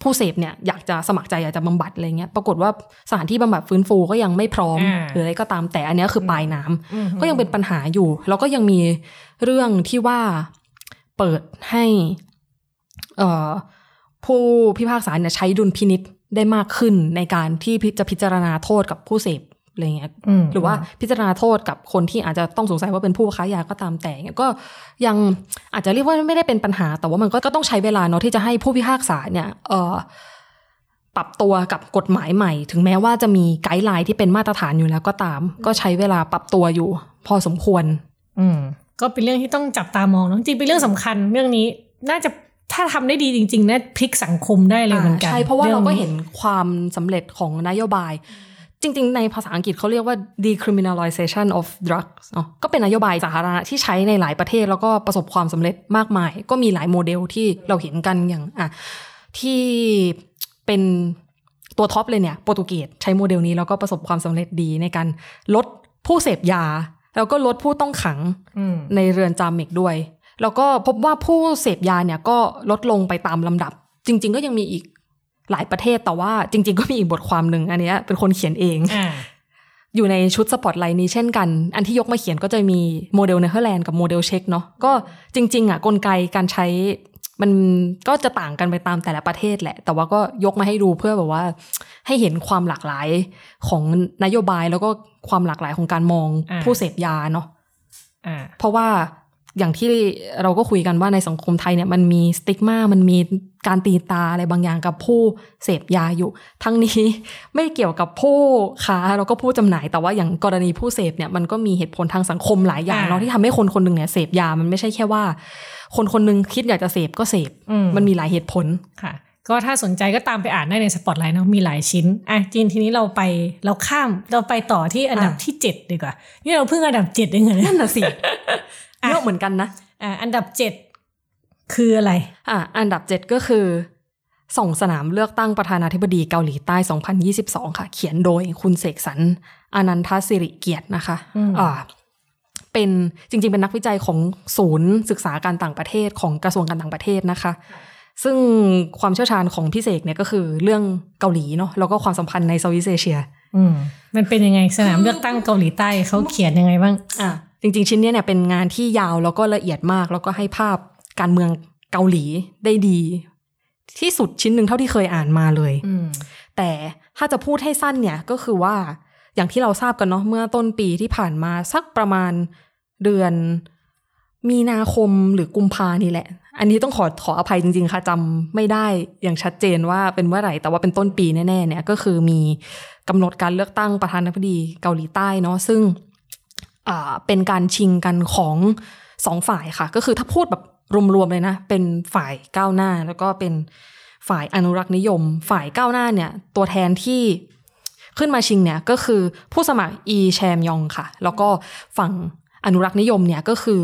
Speaker 2: ผู้เสพเนี่ยอยากจะสมัครใจอยากจะบำบัดอะไรเงี้ยปรากฏว่าสถานที่บำบัดฟื้นฟูก็ยังไม่พร้อม
Speaker 1: อ่า
Speaker 2: หรืออะไรก็ตามแต่อันเนี้ยคือปลายน้ำ
Speaker 1: อืม
Speaker 2: ก็ยังเป็นปัญหาอยู่ แล้วก็ยังมีเรื่องที่ว่าเปิดให้ เอ่อผู้พิพากษาเนี่ยใช้ดุลพินิษได้มากขึ้นในการที่พิจะพิจารณาโทษกับผู้เสพ อะไรเงี้ย
Speaker 1: อืม
Speaker 2: หรือว่าพิจารณาโทษกับคนที่อาจจะต้องสงสัยว่าเป็นผู้ค้ายาก็ตามแต่เนี่ยก็ยังอาจจะเรียกว่าไม่ได้เป็นปัญหา แต่ว่ามันก็ก็ต้องใช้เวลาเนาะที่จะให้ผู้พิพากษาเนี่ยเอ่อปรับตัวกับกฎหมายใหม่ ถึงแม้ว่าจะมีไกด์ไลน์ที่เป็นมาตรฐานอยู่แล้วก็ตาม ก็ใช้เวลาปรับตัวอยู่ พอสมควร
Speaker 1: อืมก็เป็นเรื่องที่ต้องจับตามองเนอะจริงๆเป็นเรื่องสำคัญเรื่องนี้น่าจะถ้าทำได้ดีจริงๆน่าพลิกสังคมได้เลยเหมือนกัน
Speaker 2: ใช่เพราะว่าเราก็
Speaker 1: อง
Speaker 2: เห็นความสำเร็จของนโยบาย จริง ๆ ในภาษาอังกฤษเขาเรียกว่า decriminalization of drugs เนาะก็เป็นนโยบายสาธารณะที่ใช้ในหลายประเทศแล้วก็ประสบความสำเร็จมากมาย ก็มีหลายโมเดลที่เราเห็นกันอย่างอะที่เป็นตัว top เลยเนี่ยโปรตุเกสใช้โมเดลนี้แล้วก็ประสบความสำเร็จดีในการลดผู้เสพยา แล้วก็ลดผู้ต้องขัง
Speaker 1: อืม
Speaker 2: ในเรือนจำอีกด้วย แล้วก็พบว่าผู้เสพยาเนี่ยก็ลดลงไปตามลำดับ จริง ๆ ก็ยังมีอีก หลายประเทศแต่ว่าจริง ๆ ก็มีอีกบทความหนึ่งอันเนี้ยเป็นคนเขียนเอง
Speaker 1: อ่า
Speaker 2: อยู่ในชุดสปอตไลท์นี้เช่นกัน อันที่ยกมาเขียนก็จะมีโมเดลเนเธอร์แลนด์กับโมเดลเช็กเนาะ ก็จริง ๆ อะกลไกการใช้มันก็จะต่างกันไปตามแต่ละประเทศแหละ แต่ว่าก็ยกมาให้ดูเพื่อแบบว่า ให้เห็นความหลากหลายของนโยบายแล้วก็ความหลากหลายของการมอง
Speaker 1: อ่า
Speaker 2: ผู้เสพยาเนาะ
Speaker 1: อ่า
Speaker 2: เพราะว่า อย่างที่เราก็คุยกันว่าในสังคมไทยเนี่ยมันมีสติ๊กมามันมีการตีตาอะไรบางอย่างกับผู้เสพยาอยู่ ทั้งนี้ไม่เกี่ยวกับผู้ค้าแล้วก็ผู้จำหน่าย แต่ว่าอย่างกรณีผู้เสพเนี่ยมันก็มีเหตุผลทางสังคมหลายอย่าง
Speaker 1: อ่า
Speaker 2: เนาะที่ทำให้คนคนหนึ่งเนี่ยเสพยามันไม่ใช่แค่ว่า คนคนหนึงคิดอยากจะเสพก็เสพ
Speaker 1: อืม
Speaker 2: มันมีหลายเหตุผล
Speaker 1: ค่ะ ก็ถ้าสนใจก็ตามไปอ่านได้ในสปอตไลท์เนาะมีหลายชิ้นอะจีนทีนี้เราไปเราข้ามเราไปต่อที่อันดับ
Speaker 2: อะ
Speaker 1: ที่เจ็ดดีกว่านี่เราเพิ่งอันดับเจ็ดเองเหรอเนี่ย
Speaker 2: นั่นน่ะสิ
Speaker 1: อะ
Speaker 2: เยอะเหมือนกันนะ
Speaker 1: อะอันดับเจ็ดคืออะไร
Speaker 2: อะอันดับ7ก็คือ ส่งสนามเลือกตั้งประธานาธิบดีเกาหลีใต้ 2022 ค่ะ เขียนโดยคุณเสกสรรอานันทสิริเกียรตินะคะ
Speaker 1: อืม
Speaker 2: อ่าเป็นจริง ๆ เป็นนักวิจัยของศูนย์ศึกษาการต่างประเทศของกระทรวงการต่างประเทศนะคะซึ่งความเชี่ยวชาญของพี่เสกเนี่ยก็คือเรื่องเกาหลีเนาะแล้วก็ความสัมพันธ์ในเซาท์อีสเอเชีย
Speaker 1: อืมมันเป็นยังไงสนามเลือกตั้งเกาหลีใต้เขาเขียนยังไงบ้าง
Speaker 2: อะ จริง ๆ ชิ้นเนี้ยเนี่ยเป็นงานที่ยาวแล้วก็ละเอียดมาก แล้วก็ให้ภาพการเมืองเกาหลีได้ดี ที่สุดชิ้นหนึ่งเท่าที่เคยอ่านมาเลย
Speaker 1: อืม
Speaker 2: แต่ถ้าจะพูดให้สั้นเนี่ยก็คือว่าอย่างที่เราทราบกันเนาะเมื่อต้นปีที่ผ่านมาสักประมาณเดือนมีนาคมหรือกุมภานี่แหละ อันนี้ต้องขอขออภัยจริง ๆ ค่ะจำไม่ได้อย่างชัดเจนว่าเป็นเมื่อไหร่ แต่ว่าเป็นต้นปีแน่ๆเนี่ยก็คือมีกำหนดการเลือกตั้งประธานาธิบดีเกาหลีใต้เนาะซึ่งอ่า เป็นการชิงกันของสองฝ่ายค่ะ ก็คือถ้าพูดแบบรวมๆเลยนะ เป็นฝ่ายก้าวหน้า แล้วก็เป็นฝ่ายอนุรักษ์นิยม ฝ่ายก้าวหน้าเนี่ย ตัวแทนที่ขึ้นมาชิงเนี่ย ก็คือผู้สมัครอีแชมยองค่ะ แล้วก็ฝั่งอนุรักษ์นิยมเนี่ยก็คือ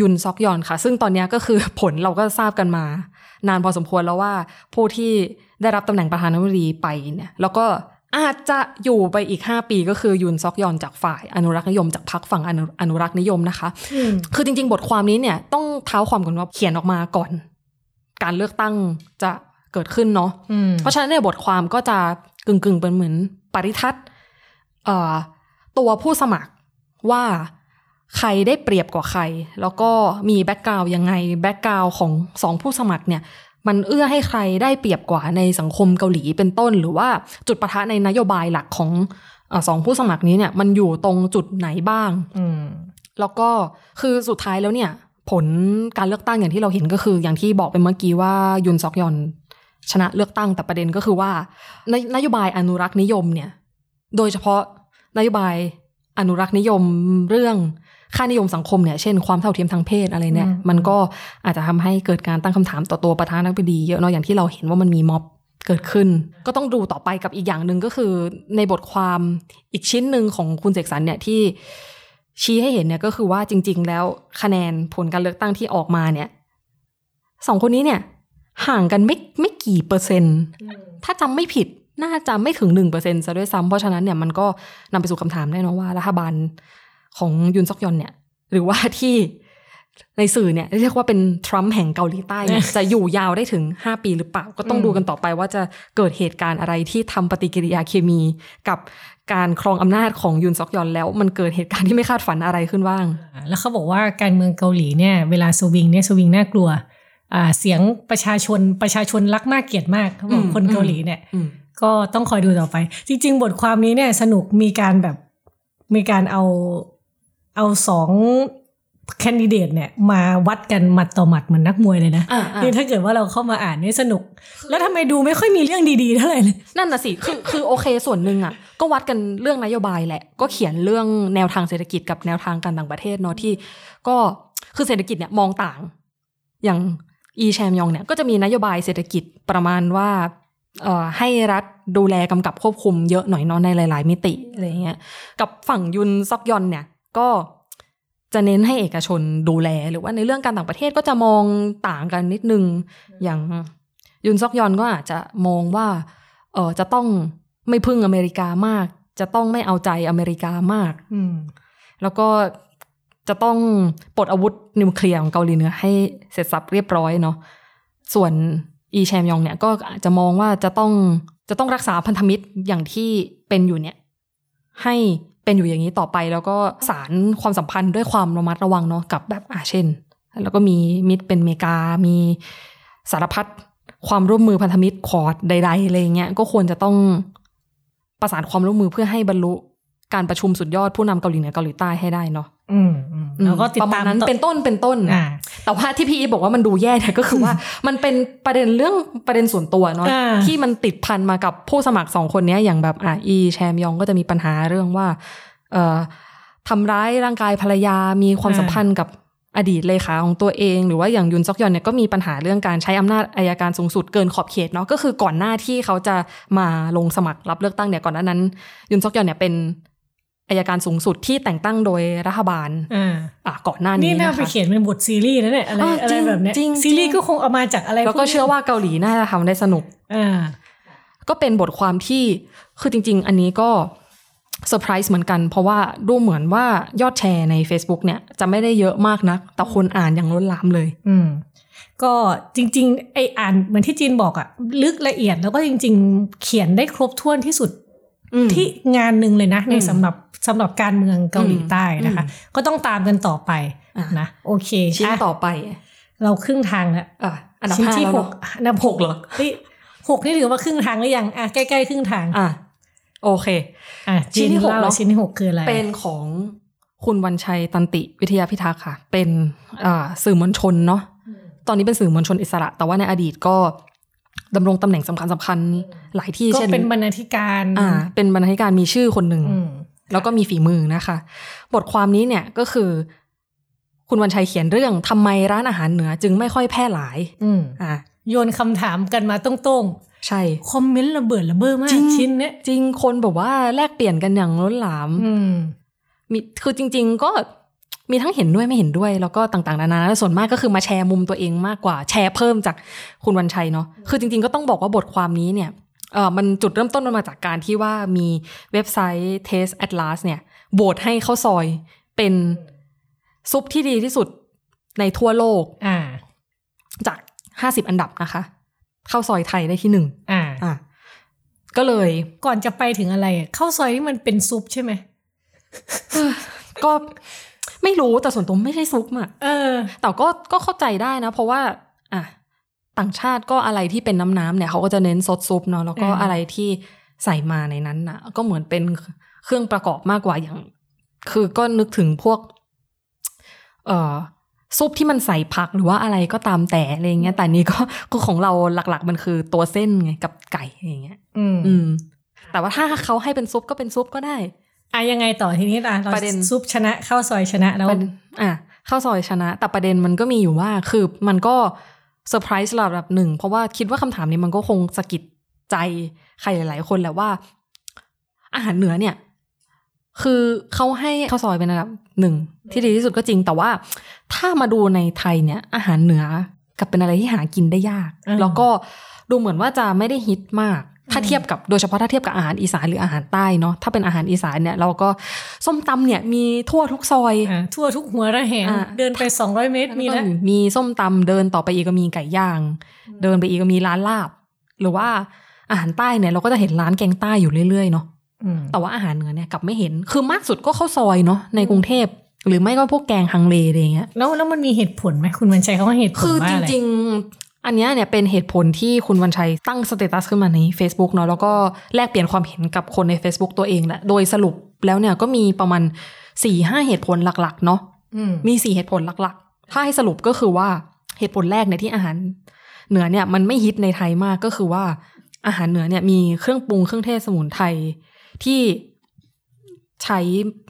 Speaker 2: ยุนซอกยอนค่ะ ซึ่งตอนนี้ก็คือผลเราก็ทราบกันมา นานพอสมควรแล้วว่าผู้ที่ได้รับตำแหน่งประธานาธิบดีไปเนี่ยแล้วก็ อาจจะอยู่ไปอีก 5 ปีก็คือยุนซอกยอนจากฝ่ายอนุรักษ์นิยมจากพรรคฝั่งอนุอนุรักษ์นิยมนะคะ คือจริง ๆ บทความนี้เนี่ยต้องเท้าความกันว่าเขียนออกมาก่อน การเลือกตั้งจะเกิดขึ้นเนาะ
Speaker 1: อืม
Speaker 2: เพราะฉะนั้นเนี่ยบทความก็จะกึ่งๆเป็นเหมือนปริทัศน์เอ่อตัวผู้สมัครว่าใครได้เปรียบกว่าใคร แล้วก็มี background ยังไง background ของสองผู้สมัครเนี่ย มันเอื้อให้ใครได้เปรียบกว่าในสังคมเกาหลีเป็นต้น หรือว่าจุดปะทะในนโยบายหลักของเออสองผู้สมัครนี้เนี่ย มันอยู่ตรงจุดไหนบ้าง
Speaker 1: อืม
Speaker 2: แล้วก็คือสุดท้ายแล้วเนี่ย ผลการเลือกตั้งอย่างที่เราเห็นก็คือ อย่างที่บอกไปเมื่อกี้ว่ายุนซอกยอนชนะเลือกตั้งแต่ประเด็นก็คือว่านนโยบายอนุรักษ์นิยมเนี่ย โดยเฉพาะนโยบายอนุรักษ์นิยมเรื่อง ค่านิยมสังคมเนี่ยเช่นความเท่าเทียมทางเพศอะไรเนี่ย
Speaker 1: อืม
Speaker 2: มันก็อาจจะทำให้เกิดการตั้งคำถามต่อตัวประธานาธิบดีเยอะเนาะอย่างที่เราเห็นว่ามันมีม็อบเกิดขึ้น ก็ต้องดูต่อไปกับอีกอย่างหนึ่งก็คือ ในบทความอีกชิ้นหนึ่งของคุณเสกสรรเนี่ยที่ชี้ให้เห็นเนี่ยก็คือว่าจริง ๆ แล้วคะแนนผลการเลือกตั้งที่ออกมาเนี่ยสองคนนี้เนี่ย ห่างกันไม่ไม่กี่เปอร์เซ็นต์ ถ้าจำไม่ผิดน่าจะไม่ถึงหนึ่งเปอร์เซ็นต์ซะด้วยซ้ำเพราะฉะนั้นเนี่ยมันก็นำไปสู่คำถามแน่นอนว่ารัฐบาล ของยุนซอกยอนเนี่ย หรือว่าที่ในสื่อเนี่ยเรียกว่าเป็นทรัมป์แห่งเกาหลีใต้เนี่ยจะอยู่ยาวได้ถึง 5 ปีหรือเปล่า ก็ต้องดูกันต่อไปว่าจะเกิดเหตุการณ์อะไรที่ทำปฏิกิริยาเคมีกับการครองอำนาจของยุนซอกยอนแล้วมันเกิดเหตุการณ์ที่ไม่คาดฝันอะไรขึ้นบ้าง
Speaker 1: แล้วเขาบอกว่าการเมืองเกาหลีเนี่ยเวลาสวิงเนี่ยสวิงน่ากลัวอ่าเสียงประชาชนประชาชนรักมากเกลียดมากเขาบอก
Speaker 2: อืม
Speaker 1: คนเกาหลีเนี่ย
Speaker 2: อืม
Speaker 1: ก็ต้องคอยดูต่อไป จริง ๆ บทความนี้เนี่ยสนุกมีการแบบมีการเอา เอาสองแคนดิเดตเนี่ยมาวัดกันหมัดต่อหมัดเหมือนนักมวยเลยนะ
Speaker 2: อ่าอ่า
Speaker 1: นี่ถ้าเกิดว่าเราเข้ามาอ่านเนี่ยสนุก แล้วทำไมดูไม่ค่อยมีเรื่องดีๆเท่าไหร่เลย
Speaker 2: นั่นน่ะสิคือคือโอเคส่วนหนึ่งอะ ก็วัดกันเรื่องนโยบายแหละ ก็เขียนเรื่องแนวทางเศรษฐกิจกับแนวทางการต่างประเทศเนาะที่ ก็คือเศรษฐกิจเนี่ยมองต่าง อย่างอีแชมยองเนี่ยก็จะมีนโยบายเศรษฐกิจประมาณว่าเอ่อให้รัฐดูแลกำกับควบคุมเยอะหน่อยเนาะในหลาย ๆ มิติอะไรเงี้ยกับฝั่งยุนซอกยอนเนี่ย ก็จะเน้นให้เอกชนดูแล หรือว่าในเรื่องการต่างประเทศก็จะมองต่างกันนิดนึง อย่างยุนซอกยอนก็อาจจะมองว่าเออจะต้องไม่พึ่งอเมริกามาก จะต้องไม่เอาใจอเมริกามาก
Speaker 1: อืม
Speaker 2: แล้วก็จะต้องปลดอาวุธนิวเคลียร์ของเกาหลีเหนือให้เสร็จสับเรียบร้อยเนาะส่วนอีแชมยองเนี่ยก็อาจจะมองว่าจะต้องจะต้องรักษาพันธมิตรอย่างที่เป็นอยู่เนี่ย ให้เป็นอยู่อย่างนี้ต่อไปแล้วก็สารความสัมพันธ์ด้วยความระมัดระวังเนาะกับแบบอาเช่น แล้วก็มีมิตรเป็นเมกา มีสารพัดความร่วมมือพันธมิตรคอร์ดใดๆอะไรเงี้ยก็ควรจะต้องประสานความร่วมมือเพื่อให้บรรลุการประชุมสุดยอดผู้นำเกาหลีเหนือเกาหลีใต้ให้ได้เนาะ
Speaker 1: แล้วก็ติด
Speaker 2: ประมา
Speaker 1: ตา
Speaker 2: ณ
Speaker 1: ม
Speaker 2: นั้น
Speaker 1: ต่อ
Speaker 2: เป็นต้นเป็นต้น
Speaker 1: อ่า
Speaker 2: แต่ว่าที่พี่อีฟบอกว่ามันดูแย่เนี่ยก็คือว่ามันเป็นประเด็นเรื่องประเด็นส่วนตัวเนาะ
Speaker 1: อ่า
Speaker 2: ที่มันติดพันมากับผู้สมัครสองคนเนี้ยอย่างแบบอะอีแชมยองก็จะมีปัญหาเรื่องว่า เอ่อทำร้ายร่างกายภรรยามีความสัมพันธ์กับอดีตเลขาของตัวเอง หรือว่าอย่างยุนซอกยอนเนี่ยก็มีปัญหาเรื่องการใช้อำนาจอายการสูงสุดเกินขอบเขตเนาะก็คือก่อนหน้าที่เขาจะมาลงสมัครรับเลือกตั้งเนี่ยก่อนหน้านั้น ยุนซอกยอนเนี่ยเป็น อายการสูงสุดที่แต่งตั้งโดยรัฐบาล
Speaker 1: อ่า
Speaker 2: อะก่อนหน้านี้
Speaker 1: นี่น่า
Speaker 2: นะคะ
Speaker 1: ไปเขียนเป็นบทซีรีส์นะเนี่ยอะไร
Speaker 2: อ่า
Speaker 1: อะไร
Speaker 2: จริง
Speaker 1: แบบเนี้ย
Speaker 2: จริง
Speaker 1: ซีรีส์
Speaker 2: จริง
Speaker 1: ก็คงเอามาจากอะไร
Speaker 2: แล้วก็
Speaker 1: พนี้
Speaker 2: เชื่อว่าเกาหลีน่าจะทำได้สนุก
Speaker 1: อ่า
Speaker 2: ก็เป็นบทความที่คือจริง ๆ อันนี้ก็เซอร์ไพรส์เหมือนกัน เพราะว่าดูเหมือนว่ายอดแชร์ใน Facebook เนี่ย จะไม่ได้เยอะมากนัก แต่คนอ่านอย่างล้นหลามเลย
Speaker 1: อืมก็จริง ๆ ไออ่านเหมือนที่จีนบอกอะลึกละเอียดแล้วก็จริง ๆ เขียนได้ครบถ้วนที่สุด
Speaker 2: อืม
Speaker 1: ที่งานหนึ่งเลยนะใน
Speaker 2: อืม
Speaker 1: สำหรับ สำหรับการเมืองเกาหลีใต้นะคะ
Speaker 2: อืม
Speaker 1: ก็ต้องตามกันต่อไป
Speaker 2: อะ
Speaker 1: นะโอเค
Speaker 2: ชิ้น
Speaker 1: อะ
Speaker 2: ต่อไป
Speaker 1: เราครึ่งทางแล้ว
Speaker 2: อะอันดับ
Speaker 1: ชิ้น
Speaker 2: ห้า
Speaker 1: ที่
Speaker 2: แล้ว
Speaker 1: ห
Speaker 2: เน
Speaker 1: ก
Speaker 2: อะ
Speaker 1: อันดับหก
Speaker 2: หกเหรอ
Speaker 1: เฮ้ยหกนี่ถือว่าครึ่งทางหรือยังอะใกล้ๆครึ่งทาง
Speaker 2: อะโอเค
Speaker 1: อะ
Speaker 2: ชิ้นที่หก
Speaker 1: เล่า
Speaker 2: เนอะ
Speaker 1: ชิ้นที่หกคืออะไร
Speaker 2: เป็นของคุณวันชัยตันติวิทยาพิทักษ์ค่ะ เป็นอ่าสื่อมวลชนเนาะตอนนี้เป็นสื่อมวลชนอิสระ แต่ว่าในอดีตก็ดำรงตำแหน่งสำคัญสคัญๆหลายที่
Speaker 1: ก็
Speaker 2: เช่น
Speaker 1: เป็นบรรณาธิการ
Speaker 2: อ่า เป็นบรรณาธิการมีชื่อคนหนึ่ง
Speaker 1: อืม
Speaker 2: แล้วก็มีฝีมือนะคะ บทความนี้เนี่ยก็คือ คุณวันชัยเขียนเรื่องทำไมร้านอาหารเหนือจึงไม่ค่อยแพร่หลาย
Speaker 1: อืม
Speaker 2: อ่า
Speaker 1: โยนคำถามกันมาตรง
Speaker 2: ใช่
Speaker 1: ๆคอมเมนต์ระเบิดระเบ้อมา
Speaker 2: จริ
Speaker 1: ก
Speaker 2: ง
Speaker 1: ชิ้นเนี้ย
Speaker 2: จริงคนแบบว่าแลกเปลี่ยนกันอย่างล้นหลาม
Speaker 1: อืม
Speaker 2: มีคือจริง ๆ ก็มีทั้งเห็นด้วยไม่เห็นด้วยแล้วก็ต่างๆนานาแล้วส่วนมากก็คือมาแชร์มุมตัวเองมากกว่าแชร์เพิ่มจากคุณวันชัยเนาะคือจริง ๆ ก็ต้องบอกว่าบทความนี้เนี่ย เออมันจุดเริ่มต้นมันมาจากการที่ว่ามีเว็บไซต์ Taste Atlas เนี่ยโบทให้ข้าวซอยเป็นซุปที่ดีที่สุดในทั่วโลก
Speaker 1: อ่า
Speaker 2: จาก50อันดับนะคะข้าวซอยไทยได้ที่หนึ่ง
Speaker 1: อ่า
Speaker 2: อะก็เลย
Speaker 1: ก่อนจะไปถึงอะไรอะข้าวซอยนี่มันเป็นซุปใช่ไหม
Speaker 2: ก็ไม่รู้แต่ส่วนตัวไม่ใช่ซุปอะ
Speaker 1: เออ
Speaker 2: แต่ก็ก็เข้าใจได้นะ เพราะว่า อะ ต่างชาติก็อะไรที่เป็นน้ำน้ำเนี่ยเขาก็จะเน้นซดซุปเนาะแล้วก็
Speaker 1: อืม
Speaker 2: อะไรที่ใส่มาในนั้นนะก็เหมือนเป็นเครื่องประกอบมากกว่าอย่าง คือก็นึกถึงพวก เอ่อซุปที่มันใส่ผักหรือว่าอะไรก็ตามแต่อะไรเงี้ย แต่นี้ก็ก็ของเราหลักๆ มันคือตัวเส้นไงกับไก่อย่างเงี้ย
Speaker 1: อืม
Speaker 2: อืมแต่ว่าถ้าเขาให้เป็นซุปก็เป็นซุปก็ได้
Speaker 1: อะยังไงต่อทีนี้ล่ะเรา
Speaker 2: ประเด็น
Speaker 1: ซุปชนะข้าวซอยชนะแล้ว
Speaker 2: ประเด็นอะข้าวซอยชนะ แต่ประเด็นมันก็มีอยู่ว่าคือมันก็ เซอร์ไพรส์ระดับหนึ่ง เพราะว่าคิดว่าคำถามนี้มันก็คงสะกิดใจใครหลาย ๆ คนแหละว่า อาหารเหนือเนี่ย คือเขาให้ข้าวซอยเป็นอันดับหนึ่งที่ดีที่สุดก็จริง แต่ว่าถ้ามาดูในไทยเนี่ย อาหารเหนือกับเป็นอะไรที่หากินได้ยาก
Speaker 1: อืม
Speaker 2: แล้วก็ดูเหมือนว่าจะไม่ได้ฮิตมาก ถ้า
Speaker 1: อืม
Speaker 2: เทียบกับโดยเฉพาะถ้าเทียบกับอาหารอีสานหรืออาหารใต้เนาะถ้าเป็นอาหารอีสานเนี่ยเราก็ส้มตำเนี่ยมีทั่วทุกซอย
Speaker 1: อ่าทั่วทุกหัวระแหง
Speaker 2: อะ
Speaker 1: เดินไปสองร้อยเมตรมีแล้ว
Speaker 2: มีส้มตำเดินต่อไปอีกก็มีไก่ย่าง เดินไปอีกก็มีร้านลาบ หรือว่าอาหารใต้เนี่ยเราก็จะเห็นร้านแกงใต้อยู่เรื่อยๆเนาะ
Speaker 1: อืม
Speaker 2: แต่ว่าอาหารเหนือเนี่ยกลับไม่เห็นคือมากสุดก็ข้าวซอยเนาะในกรุงเทพหรือไม่ก็พวกแกงฮังเลอะไรอย่างเงี้ย
Speaker 1: แล้วแล้วมันมีเหตุผลไหมคุณวันชัยเขาว่าเหตุผล
Speaker 2: คือ
Speaker 1: ว่า
Speaker 2: จ
Speaker 1: อะไร
Speaker 2: ริงๆ อันเนี้ยเนี่ยเป็นเหตุผลที่คุณวันชัยตั้งสเตตัสขึ้นมาใน Facebook เนาะแล้วก็แลกเปลี่ยนความเห็นกับคนใน Facebook ตัวเองแหละโดยสรุปแล้วเนี่ยก็มีประมาณ4ี่ห้าเหตุผลหลักๆ เนาะ
Speaker 1: อืม
Speaker 2: มีสี่เหตุผลหลักๆ ถ้าให้สรุปก็คือว่าเหตุผลแรกเนี่ยที่อาหารเหนือเนี่ยมันไม่ฮิตในไทยมากก็คือว่าอาหารเหนือเนี่ยมีเครื่องปรุงเครื่องเทศสมุนไพรที่ใช้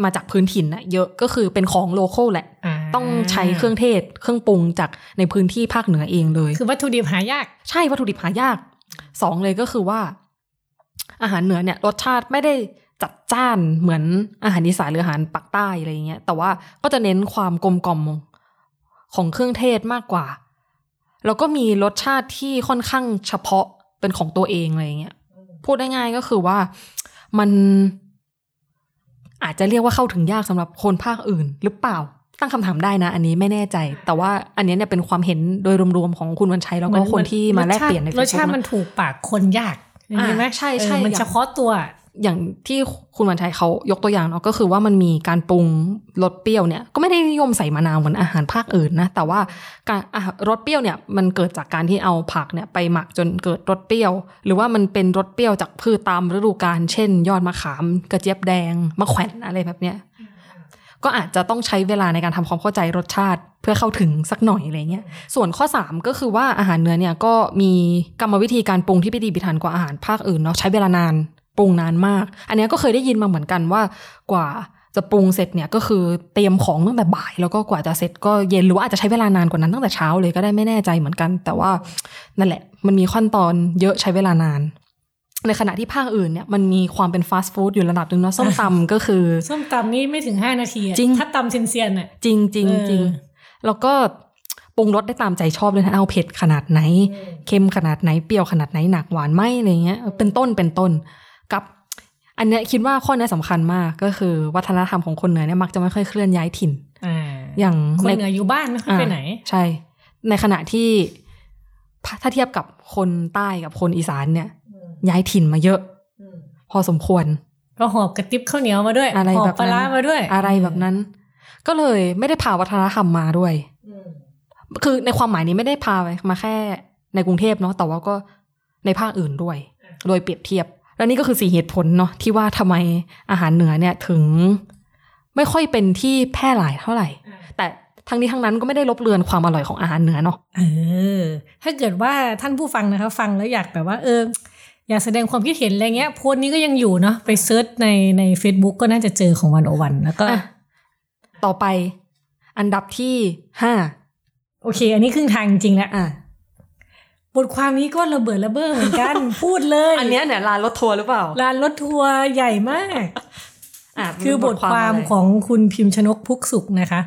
Speaker 2: มาจากพื้นถิ่นนะเยอะก็คือเป็นของโลโก้แหละา ต้องใช้เครื่องเทศ เครื่องปรุงจากในพื้นที่ภาคเหนือเองเลย
Speaker 1: คือวัตถุดิบหายาก
Speaker 2: ใช่วัตถุดิบหายากสองเลยก็คือว่า อาหารเหนือเนี่ยรสชาติไม่ได้จัดจ้านเหมือนอาหารอีสานหรืออาหารปักใต้อะไรอย่างเงี้ย แต่ว่าก็จะเน้นความกลมกล่อมของเครื่องเทศมากกว่า แล้วก็มีรสชาติที่ค่อนข้างเฉพาะเป็นของตัวเองอะไรอย่างเงี้ย พูดได้ง่ายก็คือว่ามันอาจจะเรียกว่าเข้าถึงยากสำหรับคนภาคอื่นหรือเปล่า ตั้งคำถามได้นะ อันนี้ไม่แน่ใจ แต่ว่าอันเนี้ยเนี่ยเป็นความเห็นโดยรวมๆของคุณวันชัยแล้วก็คนที่มาแลกเปลี่ยนใน
Speaker 1: ร
Speaker 2: เฟ
Speaker 1: ส
Speaker 2: ซ
Speaker 1: ชาติ
Speaker 2: บุ๊
Speaker 1: มัน
Speaker 2: ก
Speaker 1: ถูกปากคนยากใช่ไหม
Speaker 2: อ่าใช่ใช่
Speaker 1: เออมัน
Speaker 2: อย่าง
Speaker 1: เฉพาะตัว
Speaker 2: อย่างที่คุณวันชัยเขายกตัวอย่างเนาะก็คือว่ามันมีการปรุงรสเปรี้ยวเนี่ยก็ไม่ได้นิยมใส่มะนาวเหมือนอาหารภาคอื่นนะแต่ว่าการอะรสเปรี้ยวเนี่ยมันเกิดจากการที่เอาผักเนี่ยไปหมักจนเกิดรสเปรี้ยว หรือว่ามันเป็นรสเปรี้ยวจากพืชตามฤดูกาลเช่น ยอดมะขามกระเจี๊ยบแดงมะแขวนอะไรแบบเนี้ย ก็อาจจะต้องใช้เวลาในการทำความเข้าใจรสชาติ เพื่อเข้าถึงสักหน่อยอะไรเงี้ย ส่วนข้อ 3 ก็คือว่าอาหารเนื้อเนี่ยก็มีกรรมวิธีการปรุงที่พิถีพิถันกว่าอาหารภาคอื่นเนาะใช้เวลานานปรุงนานมาก อันนี้ก็เคยได้ยินมาเหมือนกันว่ากว่าจะปรุงเสร็จเนี่ยก็คือเตรียมของตั้งแต่บ่าย แล้วก็กว่าจะเสร็จก็เย็นหรือว่าอาจจะใช้เวลานานกว่านั้นตั้งแต่เช้าเลยก็ได้ไม่แน่ใจเหมือนกัน แต่ว่านั่นแหละ มันมีขั้นตอนเยอะใช้เวลานาน ในขณะที่ภาคอื่นเนี่ยมันมีความเป็นฟาสต์ฟู้ดอยู่ระดับหนึ่งเนาะส้มตำก็คือ
Speaker 1: ส้มตำนี่ไม่ถึงห้านาทีอะ
Speaker 2: จริง
Speaker 1: ถ้าตำเซียนๆอะ
Speaker 2: จริงจริง
Speaker 1: เออ
Speaker 2: จริงแล้วก็ปรุงรสได้ตามใจชอบเลยนะเอาเผ็ดขนาดไหน เค็มขนาดไหนเปรี้ยวขนาดไหนหนักหวานไหมอะไรเงี้ย เป็นต้นเป็นต้นกับ อันเนี้ยคิดว่าข้อเนี้ยสำคัญมากก็คือ วัฒนธรรมของคนเหนือเนี่ยมักจะไม่ค่อยเคลื่อนย้ายถิ่น
Speaker 1: อ่า
Speaker 2: อย่าง
Speaker 1: คน
Speaker 2: ใน
Speaker 1: เหนืออยู่บ้านไม่ค่อยไปไหน
Speaker 2: ใช่ ในขณะที่ถ้าเทียบกับคนใต้กับคนอีสานเนี่ย ย้ายถิ่นมาเยอะ พอสมควร
Speaker 1: ก็หอบกระติบข้าวเหนียวมาด้วย
Speaker 2: อะไร
Speaker 1: หอ
Speaker 2: แบบบ
Speaker 1: ปลา
Speaker 2: นั้น
Speaker 1: ร้ามาด้วย
Speaker 2: อะไรแบบนั้น ก็เลยไม่ได้พาวัฒนธรรมมาด้วยคือในความหมายนี้ไม่ได้พาไปมาแค่ในกรุงเทพเนาะแต่ว่าก็ในภาคอื่นด้วย โดยเปรียบเทียบ และนี่ก็คือสี่เหตุผลเนาะที่ว่าทำไมอาหารเหนือเนี่ยถึงไม่ค่อยเป็นที่แพร่หลายเท่าไหร่ แต่ทั้งนี้ทั้งนั้นก็ไม่ได้ลบเลือนความอร่อยของอาหารเหนือเนาะ
Speaker 1: เออ ถ้าเกิดว่าท่านผู้ฟังนะคะ ฟังแล้วอยากแบบว่า เออ อยากแสดงความคิดเห็นอะไรเงี้ยโพสต์นี้ก็ยังอยู่เนาะไปเซิร์ชในใน Facebook ก็น่าจะเจอของวันโอวันแล้วก็
Speaker 2: อะต่อไป อันดับที่ห้า
Speaker 1: โอเค อันนี้ครึ่งทางจริงๆแล้ว
Speaker 2: อะ
Speaker 1: บทความนี้ก็ระเบิดระเบ้อเหมือนกัน พูดเลย
Speaker 2: อันเนี้ยเนี่ยลานรถทัวร์หรือเปล่า
Speaker 1: ร้านรถทัวร์ใหญ่มาก
Speaker 2: อะ
Speaker 1: คือบทความะ
Speaker 2: ไร
Speaker 1: ของคุณพิมพ์ชนกพุกสุขนะคะ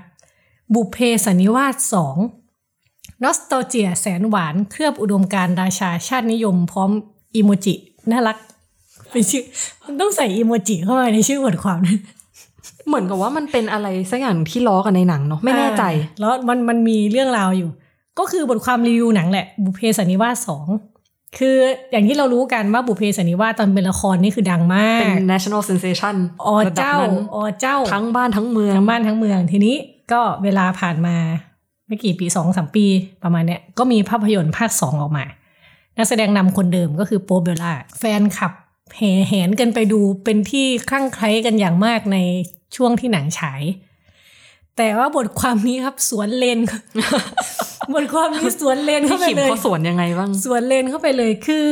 Speaker 1: บุพเพสันนิวาสสองนอสต a เจียแสนหวานเคลือบอุดมการณ์ราชาชาตินิยม พร้อม อีโมจิน่ารักเป็นชื่อมันต้องใส่อีโมจิเข้ามาในชื่อบทความนะ
Speaker 2: เหมือนกับว่ามันเป็นอะไรสักอย่างที่ล้อกันในหนังเนาะไม่แน่ใจ
Speaker 1: อ่าแล้วมันมันมีเรื่องราวอยู่ ก็คือบทความรีวิวหนังแหละบุพเพสันนิวาสสองคืออย่างที่เรารู้กันว่าบุพเพสันนิวาสตอนเป็นละครนี่คือดังมาก
Speaker 2: เป็น national sensation
Speaker 1: อ๋อ
Speaker 2: ระดับ
Speaker 1: เจ้า
Speaker 2: นั้น
Speaker 1: อ๋อเจ้า
Speaker 2: ทั้งบ้านทั้งเมือง
Speaker 1: ทั้งบ้านทั้งเมืองทีนี้ก็เวลาผ่านมาไม่กี่ปีสองสามปีประมาณเนี้ยก็มีภาพยนตร์ภาคสองออกมา นักแสดงนำคนเดิมก็คือโปเบลล่า แฟนคลับแห่แหนกันไปดูเป็นที่คลั่งไคล้กันอย่างมากในช่วงที่หนังฉาย แต่ว่าบทความนี้ครับสวนเลน บทความนี้สวนเลน
Speaker 2: พี่
Speaker 1: เข้าไป
Speaker 2: ขิม
Speaker 1: เลย
Speaker 2: เขาสวนยังไงบ้าง
Speaker 1: สวนเลนเข้าไปเลยคือ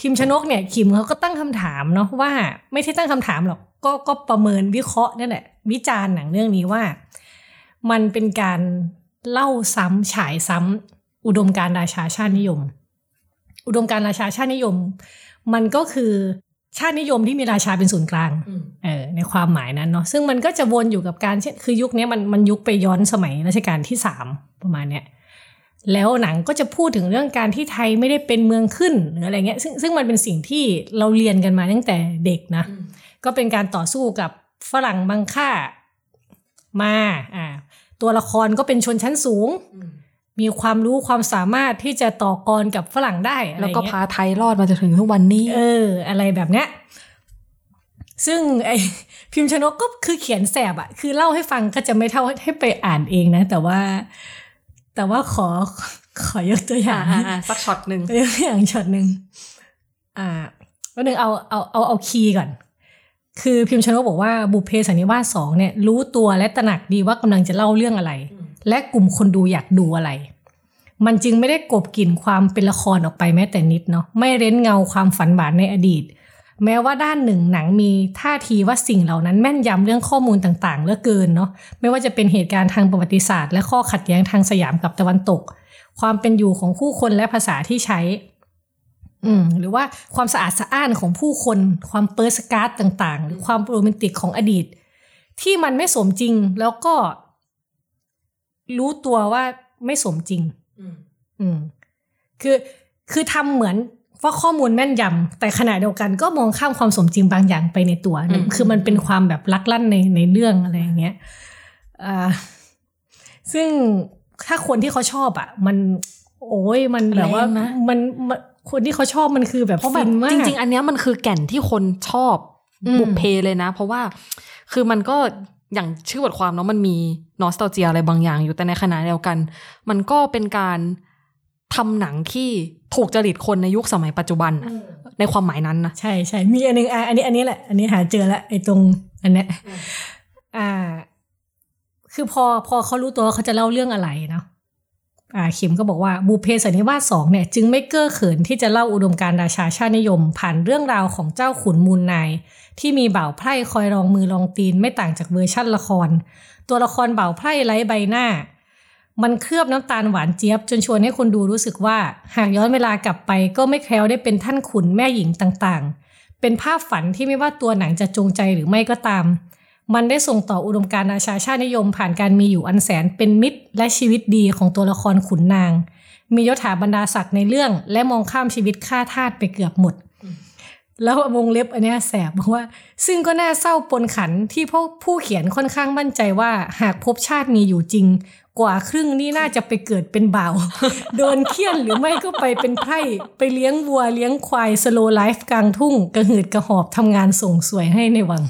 Speaker 1: พิมพ์ชนกเนี่ยคิมเขาก็ตั้งคำถามเนาะว่าไม่ใช่ตั้งคำถามหรอกก็ก็ประเมินวิเคราะห์นั่นแหละวิจารณ์หนังเรื่องนี้ว่า มันเป็นการเล่าซ้ำฉายซ้ำอุดมการณ์ราชาชาตินิยม อุดมการณ์ราชาชาตินิยม มันก็คือชาตินิยมที่มีราชาเป็นศูนย์กลางเออในความหมายนั้นเนาะซึ่งมันก็จะวนอยู่กับการเช่นคือยุคนี้มันมันยุคไปย้อนสมัยรัชกาลที่สามประมาณเนี้ยแล้วหนังก็จะพูดถึงเรื่องการที่ไทยไม่ได้เป็นเมืองขึ้นหรืออะไรเงี้ยซึ่งซึ่งมันเป็นสิ่งที่เราเรียนกันมาตั้งแต่เด็กนะ ก็เป็นการต่อสู้กับฝรั่งบังค่ามาอ่าตัวละครก็เป็นชนชั้นสูง มีความรู้ความสามารถที่จะต่อกรกับฝรั่งได้อะไร
Speaker 2: แล้วก็
Speaker 1: เงี้ย
Speaker 2: พาไทยรอดมาจนถึงทุกวันนี้
Speaker 1: เออ อะไรแบบเนี้ยซึ่งไอพิมพ์ชนกก็คือเขียนแสบอะคือเล่าให้ฟังก็จะไม่เท่าให้ไปอ่านเองนะ แต่ว่า แต่ว่าขอขอยกตัวอย่า
Speaker 2: อ่างอ่าอ่าสักช็อตหนึ่ง
Speaker 1: ตัวอย่างช็อตหนึ่งอ่าวันหนึ่งเอาเอาเอาเอาคีย์ก่อน คือพิมพ์ชนกบอกว่าบุพเพสันนิวาสสองเนี่ย รู้ตัวและตระหนักดีว่ากำลังจะเล่าเรื่องอะไร และกลุ่มคนดูอยากดูอะไร มันจึงไม่ได้กบกลิ่นความเป็นละครออกไปแม้แต่นิดเนาะไม่เร้นเงาความฝันหวานในอดีต แม้ว่าด้านหนึ่งหนังมีท่าทีว่าสิ่งเหล่านั้นแม่นยำเรื่องข้อมูลต่างๆเหลือเกินเนาะไม่ว่าจะเป็นเหตุการณ์ทางประวัติศาสตร์และข้อขัดแย้งทางสยามกับตะวันตก ความเป็นอยู่ของผู้คนและภาษาที่ใช้ อืมหรือว่าความสะอาดสะอ้านของผู้คน ความเปิร์สการ์ดต่างๆ หรือความโรแมนติกของอดีต ที่มันไม่สมจริงแล้วก็ รู้ตัวว่าไม่สมจริง อืมคือคือทำเหมือนว่าข้อมูลแม่นยำแต่ขณะเดียวกันก็มองข้ามความสมจริงบางอย่างไปในตัว
Speaker 2: อืม
Speaker 1: คือมันเป็นความแบบลักลั่นในในเรื่องอะไรอย่างเงี้ยอ่าซึ่งถ้าคนที่เขาชอบอะ มัน โอ้ยมันแบบว่า
Speaker 2: แรงนะ
Speaker 1: มันมันคนที่เขาชอบมันคือแบบ
Speaker 2: เพราะแบ
Speaker 1: ฟิ
Speaker 2: บ
Speaker 1: นมาก
Speaker 2: จริง ๆ อันเนี้ยมันคือแก่นที่คนชอบ
Speaker 1: อืม
Speaker 2: บุพเพเลยนะ เพราะว่าคือมันก็ อย่างชื่อบทความเนาะมันมีนอสต a เจียอะไรบางอย่างอยู่แต่ในขณะเดียวกัน มันก็เป็นการทำหนังที่ถูกจริตคนในยุคสมัยปัจจุบันอะในความหมายนั้นนะ
Speaker 1: ใช่ใช่มีอันนึงอะอันนี้อันนี้แหละ อันนี้หาเจอแล้วไอ้ตรงอันเนี้ยอ่า คือพอพอเขารู้ตัวว่าเขาจะเล่าเรื่องอะไรเนาะอ่า เข็มก็บอกว่าบุพเพสันนิวาสสองเนี่ยจึงไม่เก้อเขินที่จะเล่าอุดมการณ์ราชาชาตินิยม ผ่านเรื่องราวของเจ้าขุนมูลนาย ที่มีบ่าวไพร่คอยรองมือรองตีนไม่ต่างจากเวอร์ชั่นละคร ตัวละครบ่าวไพร่ไร้ใบหน้า มันเคลือบน้ำตาลหวานเจี๊ยบ จนชวนให้คนดูรู้สึกว่า หากย้อนเวลากลับไปก็ไม่แคล้วได้เป็นท่านขุนแม่หญิงต่างๆ เป็นภาพฝันที่ไม่ว่าตัวหนังจะจงใจหรือไม่ก็ตาม มันได้ส่งต่ออุดมการณ์ราชาชาตินิยมผ่านการมีอยู่อันแสนเป็นมิตรและชีวิตดีของตัวละครขุนนาง มียศถาบรรดาศักดิ์ในเรื่อง และมองข้ามชีวิตข้าทาสไปเกือบหมด แล้ววงเล็บอันนี้แสบบอกว่า ซึ่งก็น่าเศร้าปนขันที่พวกผู้เขียนค่อนข้างมั่นใจว่าหากภพชาติมีอยู่จริง กว่าครึ่งนี่น่าจะไปเกิดเป็นบ่าวโดนเคี่ยนหรือไม่ก็ไปเป็นไพร่ไปเลี้ยงวัวเลี้ยงควายสโลไลฟ์กลางทุ่ง กระหืดกระหอบทำงานส่งสวยให้ในวัง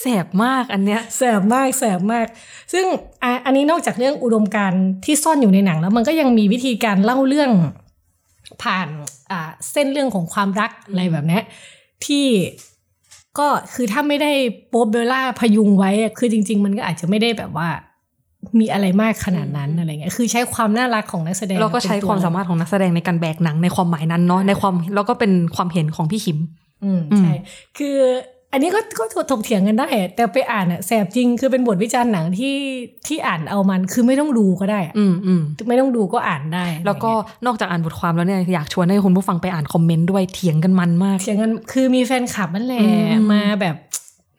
Speaker 2: แสบมากอันเนี้ย
Speaker 1: แสบมากแสบมาก ซึ่งอะอันนี้นอกจากเรื่องอุดมการณ์ที่ซ่อนอยู่ในหนังแล้วมันก็ยังมีวิธีการเล่าเรื่องผ่านอ่าเส้นเรื่องของความรักอะไรแบบเนี้ยที่ก็คือถ้าไม่ได้โป๊บเบลล่าพยุงไว้อะคือจริง ๆ มันก็อาจจะไม่ได้แบบว่ามีอะไรมากขนาดนั้นอะไรเงี้ยคือใช้ความน่ารักของนักแสดง
Speaker 2: เราก็ใช้
Speaker 1: เป็นตั
Speaker 2: ความสามารถของนักแสดงในการแบกหนังในความหมายนั้นเนาะในความแล้วก็เป็นความเห็นของพี่ขิม
Speaker 1: อืม
Speaker 2: อืม
Speaker 1: ใช่คือ อันนี้ก็ก็ถกเถียงกันได้ แต่ไปอ่านอะแสบจริงคือเป็นบทวิจารณ์หนังที่ที่อ่านเอามันคือไม่ต้องดูก็ได้อะ
Speaker 2: อืมอืม
Speaker 1: ไม่ต้องดูก็อ่านได้
Speaker 2: แล้วก็
Speaker 1: อะไรเงี้ย
Speaker 2: นอกจากอ่านบทความแล้วเนี่ยอยากชวนให้คุณผู้ฟังไปอ่านคอมเมนต์ด้วยเถียงกันมันมาก
Speaker 1: เถียงกันคือมีแฟนคลับนั่นแหละ
Speaker 2: อืม
Speaker 1: มาแบบ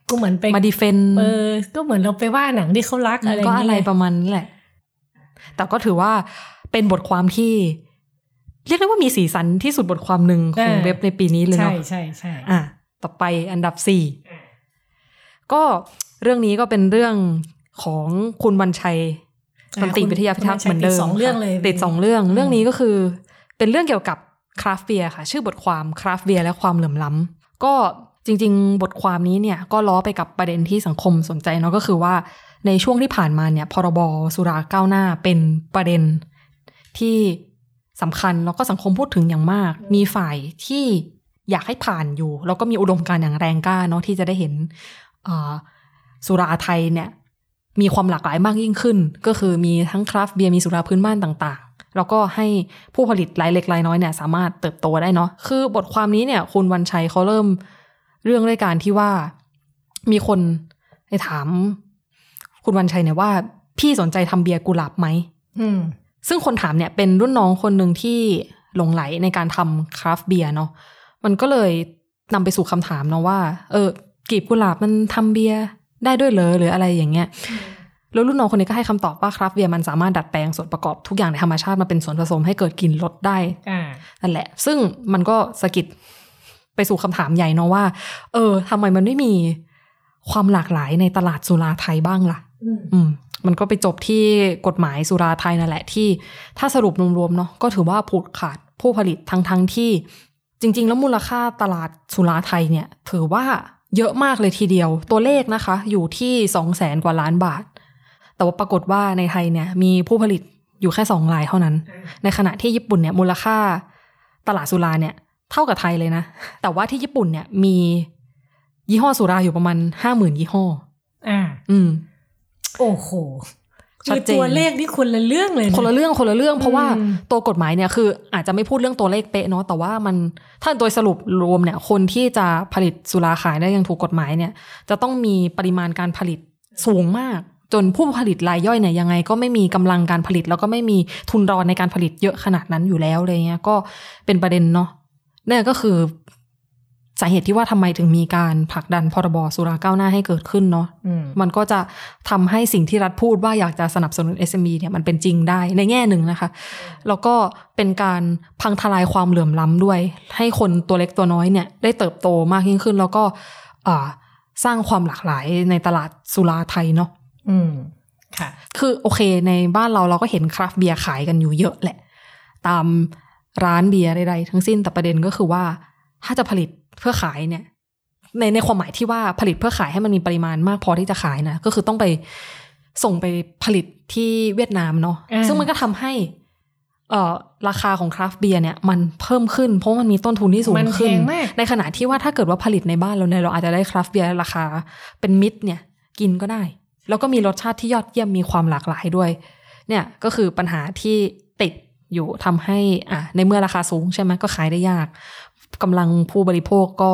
Speaker 1: ก็เหมือนไป
Speaker 2: มาดีเฟน
Speaker 1: เออก็เหมือนเราไปว่าหนังที่เขารักอะไร
Speaker 2: ก็อะไร
Speaker 1: เงี้ย
Speaker 2: ประมาณนั้นแหละ แต่ก็ถือว่าเป็นบทความที่ เรียกได้ว่ามีสีสันที่สุดบทความหนึ่งของเว็บในปีนี้เลย
Speaker 1: ใช่
Speaker 2: เนาะ
Speaker 1: ใช่ใช่
Speaker 2: อะ ต่อไปอันดับสี่ก็เรื่องนี้ก็เป็นเรื่องของคุณวันชัยสันติวิทยาพิทักษ์เหมือนเดิม
Speaker 1: ติสองเรื่องเลย
Speaker 2: ติดสองเรื่อง เรื่องนี้ก็คือ เป็นเรื่องเกี่ยวกับคราฟเบียค่ะ ชื่อบทความคราฟเบียและความเหลื่อมล้ำก็จริง ๆ บทความนี้เนี่ยก็ล้อไปกับประเด็นที่สังคมสนใจเนาะก็คือว่าในช่วงที่ผ่านมาเนี่ยพรบสุราก้าวหน้าเป็นประเด็นที่สำคัญแล้วก็สังคมพูดถึงอย่างมาก มีฝ่ายที่ อยากให้ผ่านอยู่ แล้วก็มีอุดมการณ์อย่างแรงกล้าเนาะที่จะได้เห็นเอ่อสุราไทยเนี่ย มีความหลากหลายมากยิ่งขึ้น ก็คือมีทั้งคราฟต์เบียร์มีสุราพื้นบ้านต่างๆ แล้วก็ให้ผู้ผลิตรายเล็กรายน้อยเนี่ยสามารถเติบโตได้เนาะคือบทความนี้เนี่ย คุณวันชัยเขาเริ่มเรื่องด้วยการที่ว่ามีคนไปถาม คุณวันชัยเนี่ยว่า พี่สนใจทำเบียร์กุหลาบไหม
Speaker 1: อืม
Speaker 2: ซึ่งคนถามเนี่ยเป็นรุ่นน้องคนหนึ่งที่หลงไหลในการทำคราฟต์เบียร์เนาะ มันก็เลยนำไปสู่คำถามเนาะว่า เออกลีบกุหลาบมันทำเบียร์ได้ด้วยเหรอหรืออะไรอย่างเงี้ยแล้วรุ่นน้องคนนี้ก็ให้คำตอบว่าคราฟต์เบียร์มันสามารถดัดแปลงส่วนประกอบทุกอย่างในธรรมชาติมาเป็นส่วนผสมให้เกิดกลิ่นรสได้
Speaker 1: อ่า
Speaker 2: นั่นแหละ ซึ่งมันก็สะกิดไปสู่คำถามใหญ่เนาะว่า เออทำไมมันไม่มีความหลากหลายในตลาดสุราไทยบ้างล่ะ
Speaker 1: อืม
Speaker 2: อืมมันก็ไปจบที่กฎหมายสุราไทยนั่นแหละที่ ถ้าสรุปรวมๆเนาะก็ถือว่าผูกขาดผู้ผลิตทั้งทั้งๆที่ จริง ๆ แล้วมูลค่าตลาดสุราไทยเนี่ย ถือว่าเยอะมากเลยทีเดียว ตัวเลขนะคะ อยู่ที่สองแสนกว่าล้านบาท แต่ว่าปรากฏว่าในไทยเนี่ยมีผู้ผลิตอยู่แค่สองรายเท่านั้น ในขณะที่ญี่ปุ่นเนี่ยมูลค่าตลาดสุราเนี่ยเท่ากับไทยเลยนะ แต่ว่าที่ญี่ปุ่นเนี่ยมียี่ห้อสุราอยู่ประมาณห้าหมื่นยี่ห้อ
Speaker 1: อ่า
Speaker 2: อืม
Speaker 1: โอ้โห
Speaker 2: ชั
Speaker 1: คื
Speaker 2: ด
Speaker 1: อ
Speaker 2: เจน
Speaker 1: ตัวเลขนี่คนละเรื่องเลยะ
Speaker 2: คนละเรื่องคนละเรื่อง เพราะว่า
Speaker 1: อืม
Speaker 2: ตัวกฎหมายเนี่ยคืออาจจะไม่พูดเรื่องตัวเลขเป๊ะเนาะแต่ว่ามันถ้าโดยสรุปรวมเนี่ยคนที่จะผลิตสุราขายได้อย่างถูกกฎหมายเนี่ย จะต้องมีปริมาณการผลิตสูงมาก จนผู้ผลิตรายย่อยเนี่ยยังไง ก็ไม่มีกำลังการผลิต แล้วก็ไม่มีทุนรอนในการผลิตเยอะขนาดนั้นอยู่แล้วอะไรเงี้ยก็เป็นประเด็นเนาะนี่นก็คือ สาเหตุที่ว่าทำไมถึงมีการผลักดันพรบสุราก้าวหน้าให้เกิดขึ้นเนาะ
Speaker 1: อืม
Speaker 2: มันก็จะทำให้สิ่งที่รัฐพูดว่าอยากจะสนับสนุน SME เนี่ยมันเป็นจริงได้ในแง่หนึ่งนะคะ แล้วก็เป็นการพังทลายความเหลื่อมล้ำด้วย ให้คนตัวเล็กตัวน้อยเนี่ยได้เติบโตมากยิ่งขึ้น แล้วก็อ่าสร้างความหลากหลายในตลาดสุราไทยเนาะ
Speaker 1: อืมค่ะ
Speaker 2: คือโอเคในบ้านเราเราก็เห็นคราฟต์เบียร์ขายกันอยู่เยอะแหละ ตามร้านเบียร์ใดๆทั้งสิ้นแต่ประเด็นก็คือว่าถ้าจะผลิต เพื่อขายเนี่ย ในในความหมายที่ว่าผลิตเพื่อขายให้มันมีปริมาณมากพอที่จะขายนะก็คือต้องไปส่งไปผลิตที่เวียดนามเนาะ
Speaker 1: อ่า
Speaker 2: ซึ่งมันก็ทำให้ เอ่อราคาของคราฟต์เบียร์เนี่ย มันเพิ่มขึ้น เพราะมันมีต้นทุนที่สูง
Speaker 1: มันแพ
Speaker 2: ขึ้น
Speaker 1: งมาก
Speaker 2: ในขณะที่ว่าถ้าเกิดว่าผลิตในบ้านเราเนี่ยเราอาจจะได้คราฟต์เบียร์ราคาเป็นมิตรเนี่ย กินก็ได้ แล้วก็มีรสชาติที่ยอดเยี่ยมมีความหลากหลายด้วย เนี่ยก็คือปัญหาที่ติดอยู่ทำให้อะในเมื่อราคาสูงใช่ไหมก็ขายได้ยาก กำลังผู้บริโภคก็